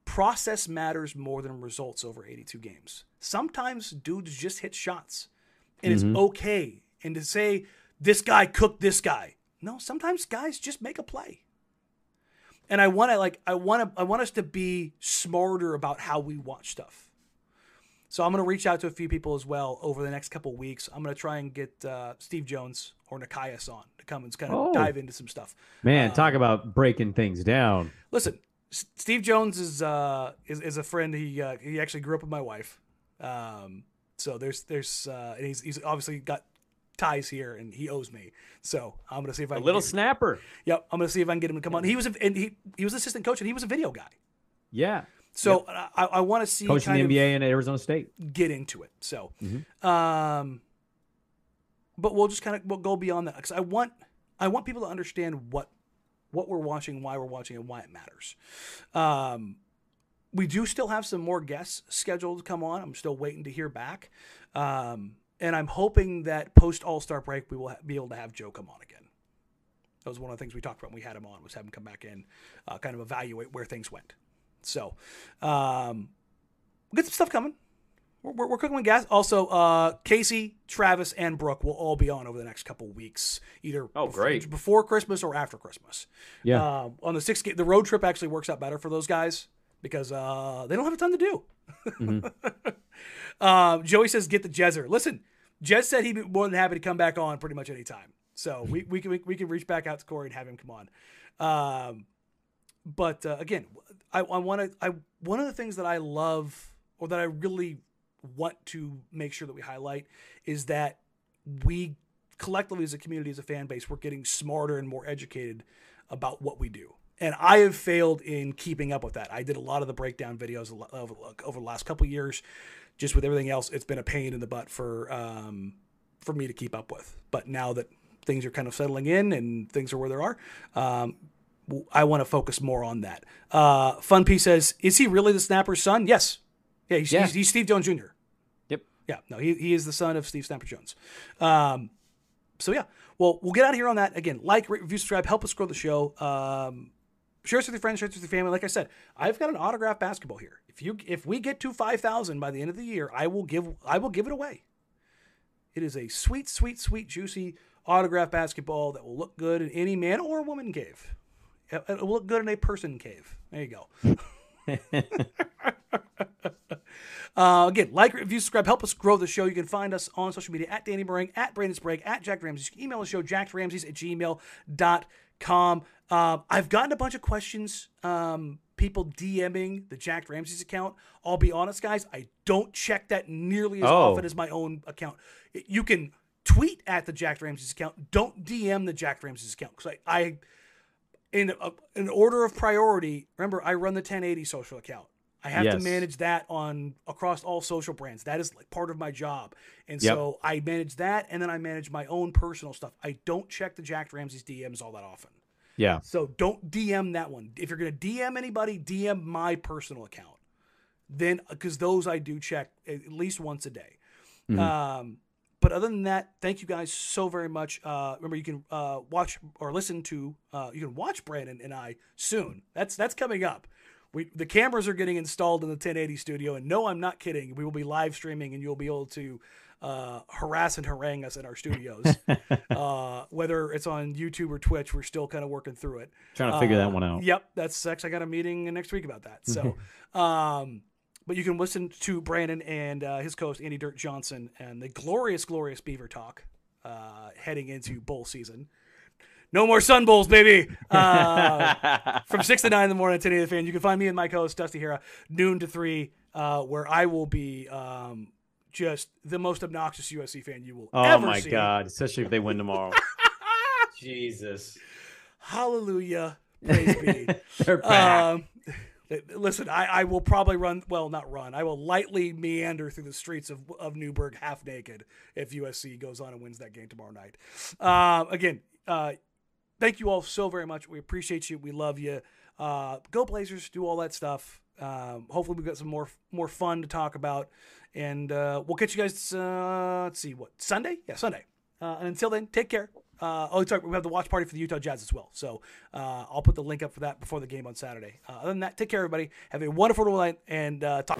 process matters more than results over 82 games. Sometimes dudes just hit shots and it's mm-hmm. okay. And to say this guy cooked this guy. No, sometimes guys just make a play. And I want to like I want to I want us to be smarter about how we watch stuff. So I'm going to reach out to a few people as well over the next couple weeks. I'm going to try and get uh, Steve Jones or Nekias on to come and kind of Oh. dive into some stuff. Man, talk about breaking things down. Listen, S- Steve Jones is uh, is, is a friend. He uh, he actually grew up with my wife. Um, so there's there's uh, and he's he's obviously got ties here, and he owes me. So I'm gonna see if I A can little get- snapper. Yep, I'm gonna see if I can get him to come on. He was a, and he he was assistant coach, and he was a video guy. Yeah. So I, I want to see Coaching the NBA and Arizona State. get into it. So, Mm-hmm. um, but we'll just kind of we'll go beyond that because I want I want people to understand what what we're watching, why we're watching, and why it matters. Um, we do still have some more guests scheduled to come on. I'm still waiting to hear back, um, and I'm hoping that post All Star break we will ha- be able to have Joe come on again. That was one of the things we talked about when we had him on was have him come back in, uh, kind of evaluate where things went. So, um, we'll get some stuff coming. We're, we're, we're cooking with gas. Also, uh, Casey, Travis, and Brooke will all be on over the next couple weeks, either Oh, bef- great. before Christmas or after Christmas. Yeah. Um, on the six, the road trip actually works out better for those guys because uh, they don't have a ton to do. um, Joey says, "Get the Jezzer." Listen, Jez said he'd be more than happy to come back on pretty much any time. So we we can we can reach back out to Corey and have him come on. Um, but uh, again, I, I want to. I one of the things that I love, or that I really want to make sure that we highlight, is that we collectively as a community, as a fan base, we're getting smarter and more educated about what we do. And I have failed in keeping up with that. I did a lot of the breakdown videos over, over the last couple years. Just with everything else, it's been a pain in the butt for um, for me to keep up with. But now that things are kind of settling in and things are where they are, um, I want to focus more on that. Uh, Fun P says, "Is he really the snapper's son?" Yes. Yeah, he's, Yeah. he's, he's Steve Jones Jr. Yep. Yeah, no, he, he is the son of Steve Snapper Jones. Um, so yeah, well, we'll get out of here on that. Again, like, rate, review, subscribe, help us grow the show. Um, share us with your friends, share us with your family. Like I said, I've got an autographed basketball here. If you if we get to five thousand by the end of the year, I will give I will give it away. It is a sweet, sweet, sweet, juicy autographed basketball that will look good in any man or woman cave. It will look good in a person cave. There you go. Uh, again, like, review, subscribe, help us grow the show. You can find us on social media at Danny Marang, at Brandon Sprague, at Jack Ramsey. You can email the show, jackramseys at gmail.com. Um, I've gotten a bunch of questions, um, people DMing the Jack Ramsey's account. I'll be honest, guys, I don't check that nearly as Oh. often as my own account. You can tweet at the Jack Ramsey's account. Don't DM the Jack Ramsey's account because I, I in an order of priority, remember I run the 1080 social account. I have to manage that on across all social brands. That is like part of my job. And Yep. so I manage that and then I manage my own personal stuff. I don't check the Jack Ramsey's DMs all that often. Yeah. So don't DM that one. If you're going to DM anybody, DM my personal account. Then, because those I do check at least once a day. Um, but other than that, thank you guys so very much. Uh, remember, you can uh, watch or listen to. Uh, you can watch Brandon and I soon. That's that's coming up. We the cameras are getting installed in the 1080 studio, and no, I'm not kidding. We will be live streaming, and you'll be able to uh, harass and harangue us in our studios. uh, whether it's on YouTube or Twitch, we're still kind of working through it. Trying to figure Uh, that one out. Yep, that's actually I got a meeting next week about that. So, um, but you can listen to Brandon and uh, his co-host Andy Dirt Johnson and the glorious, glorious Beaver Talk uh, heading into bowl season. No more Sun Bowls, baby. Uh, from six to nine in the morning, today the fan. You can find me and my co-host Dusty Harrah noon to three, uh, where I will be um, just the most obnoxious USC fan you will Oh ever see. Oh, my see. god! Especially if they win tomorrow. Jesus. Hallelujah, praise be. They're back. Um, listen, I, I will probably run. Well, not run. I will lightly meander through the streets of of Newberg half naked if USC goes on and wins that game tomorrow night. Um, again, uh, thank you all so very much. We appreciate you. We love you. Uh, go Blazers. Do all that stuff. Um, hopefully, we've got some more more fun to talk about, and uh, we'll catch you guys. Uh, let's see what Sunday. Yeah, Sunday. Uh, and until then, take care. Uh, oh, sorry, we have the watch party for the Utah Jazz as well. So uh, I'll put the link up for that before the game on Saturday. Uh, other than that, take care, everybody. Have a wonderful night, and uh, talk.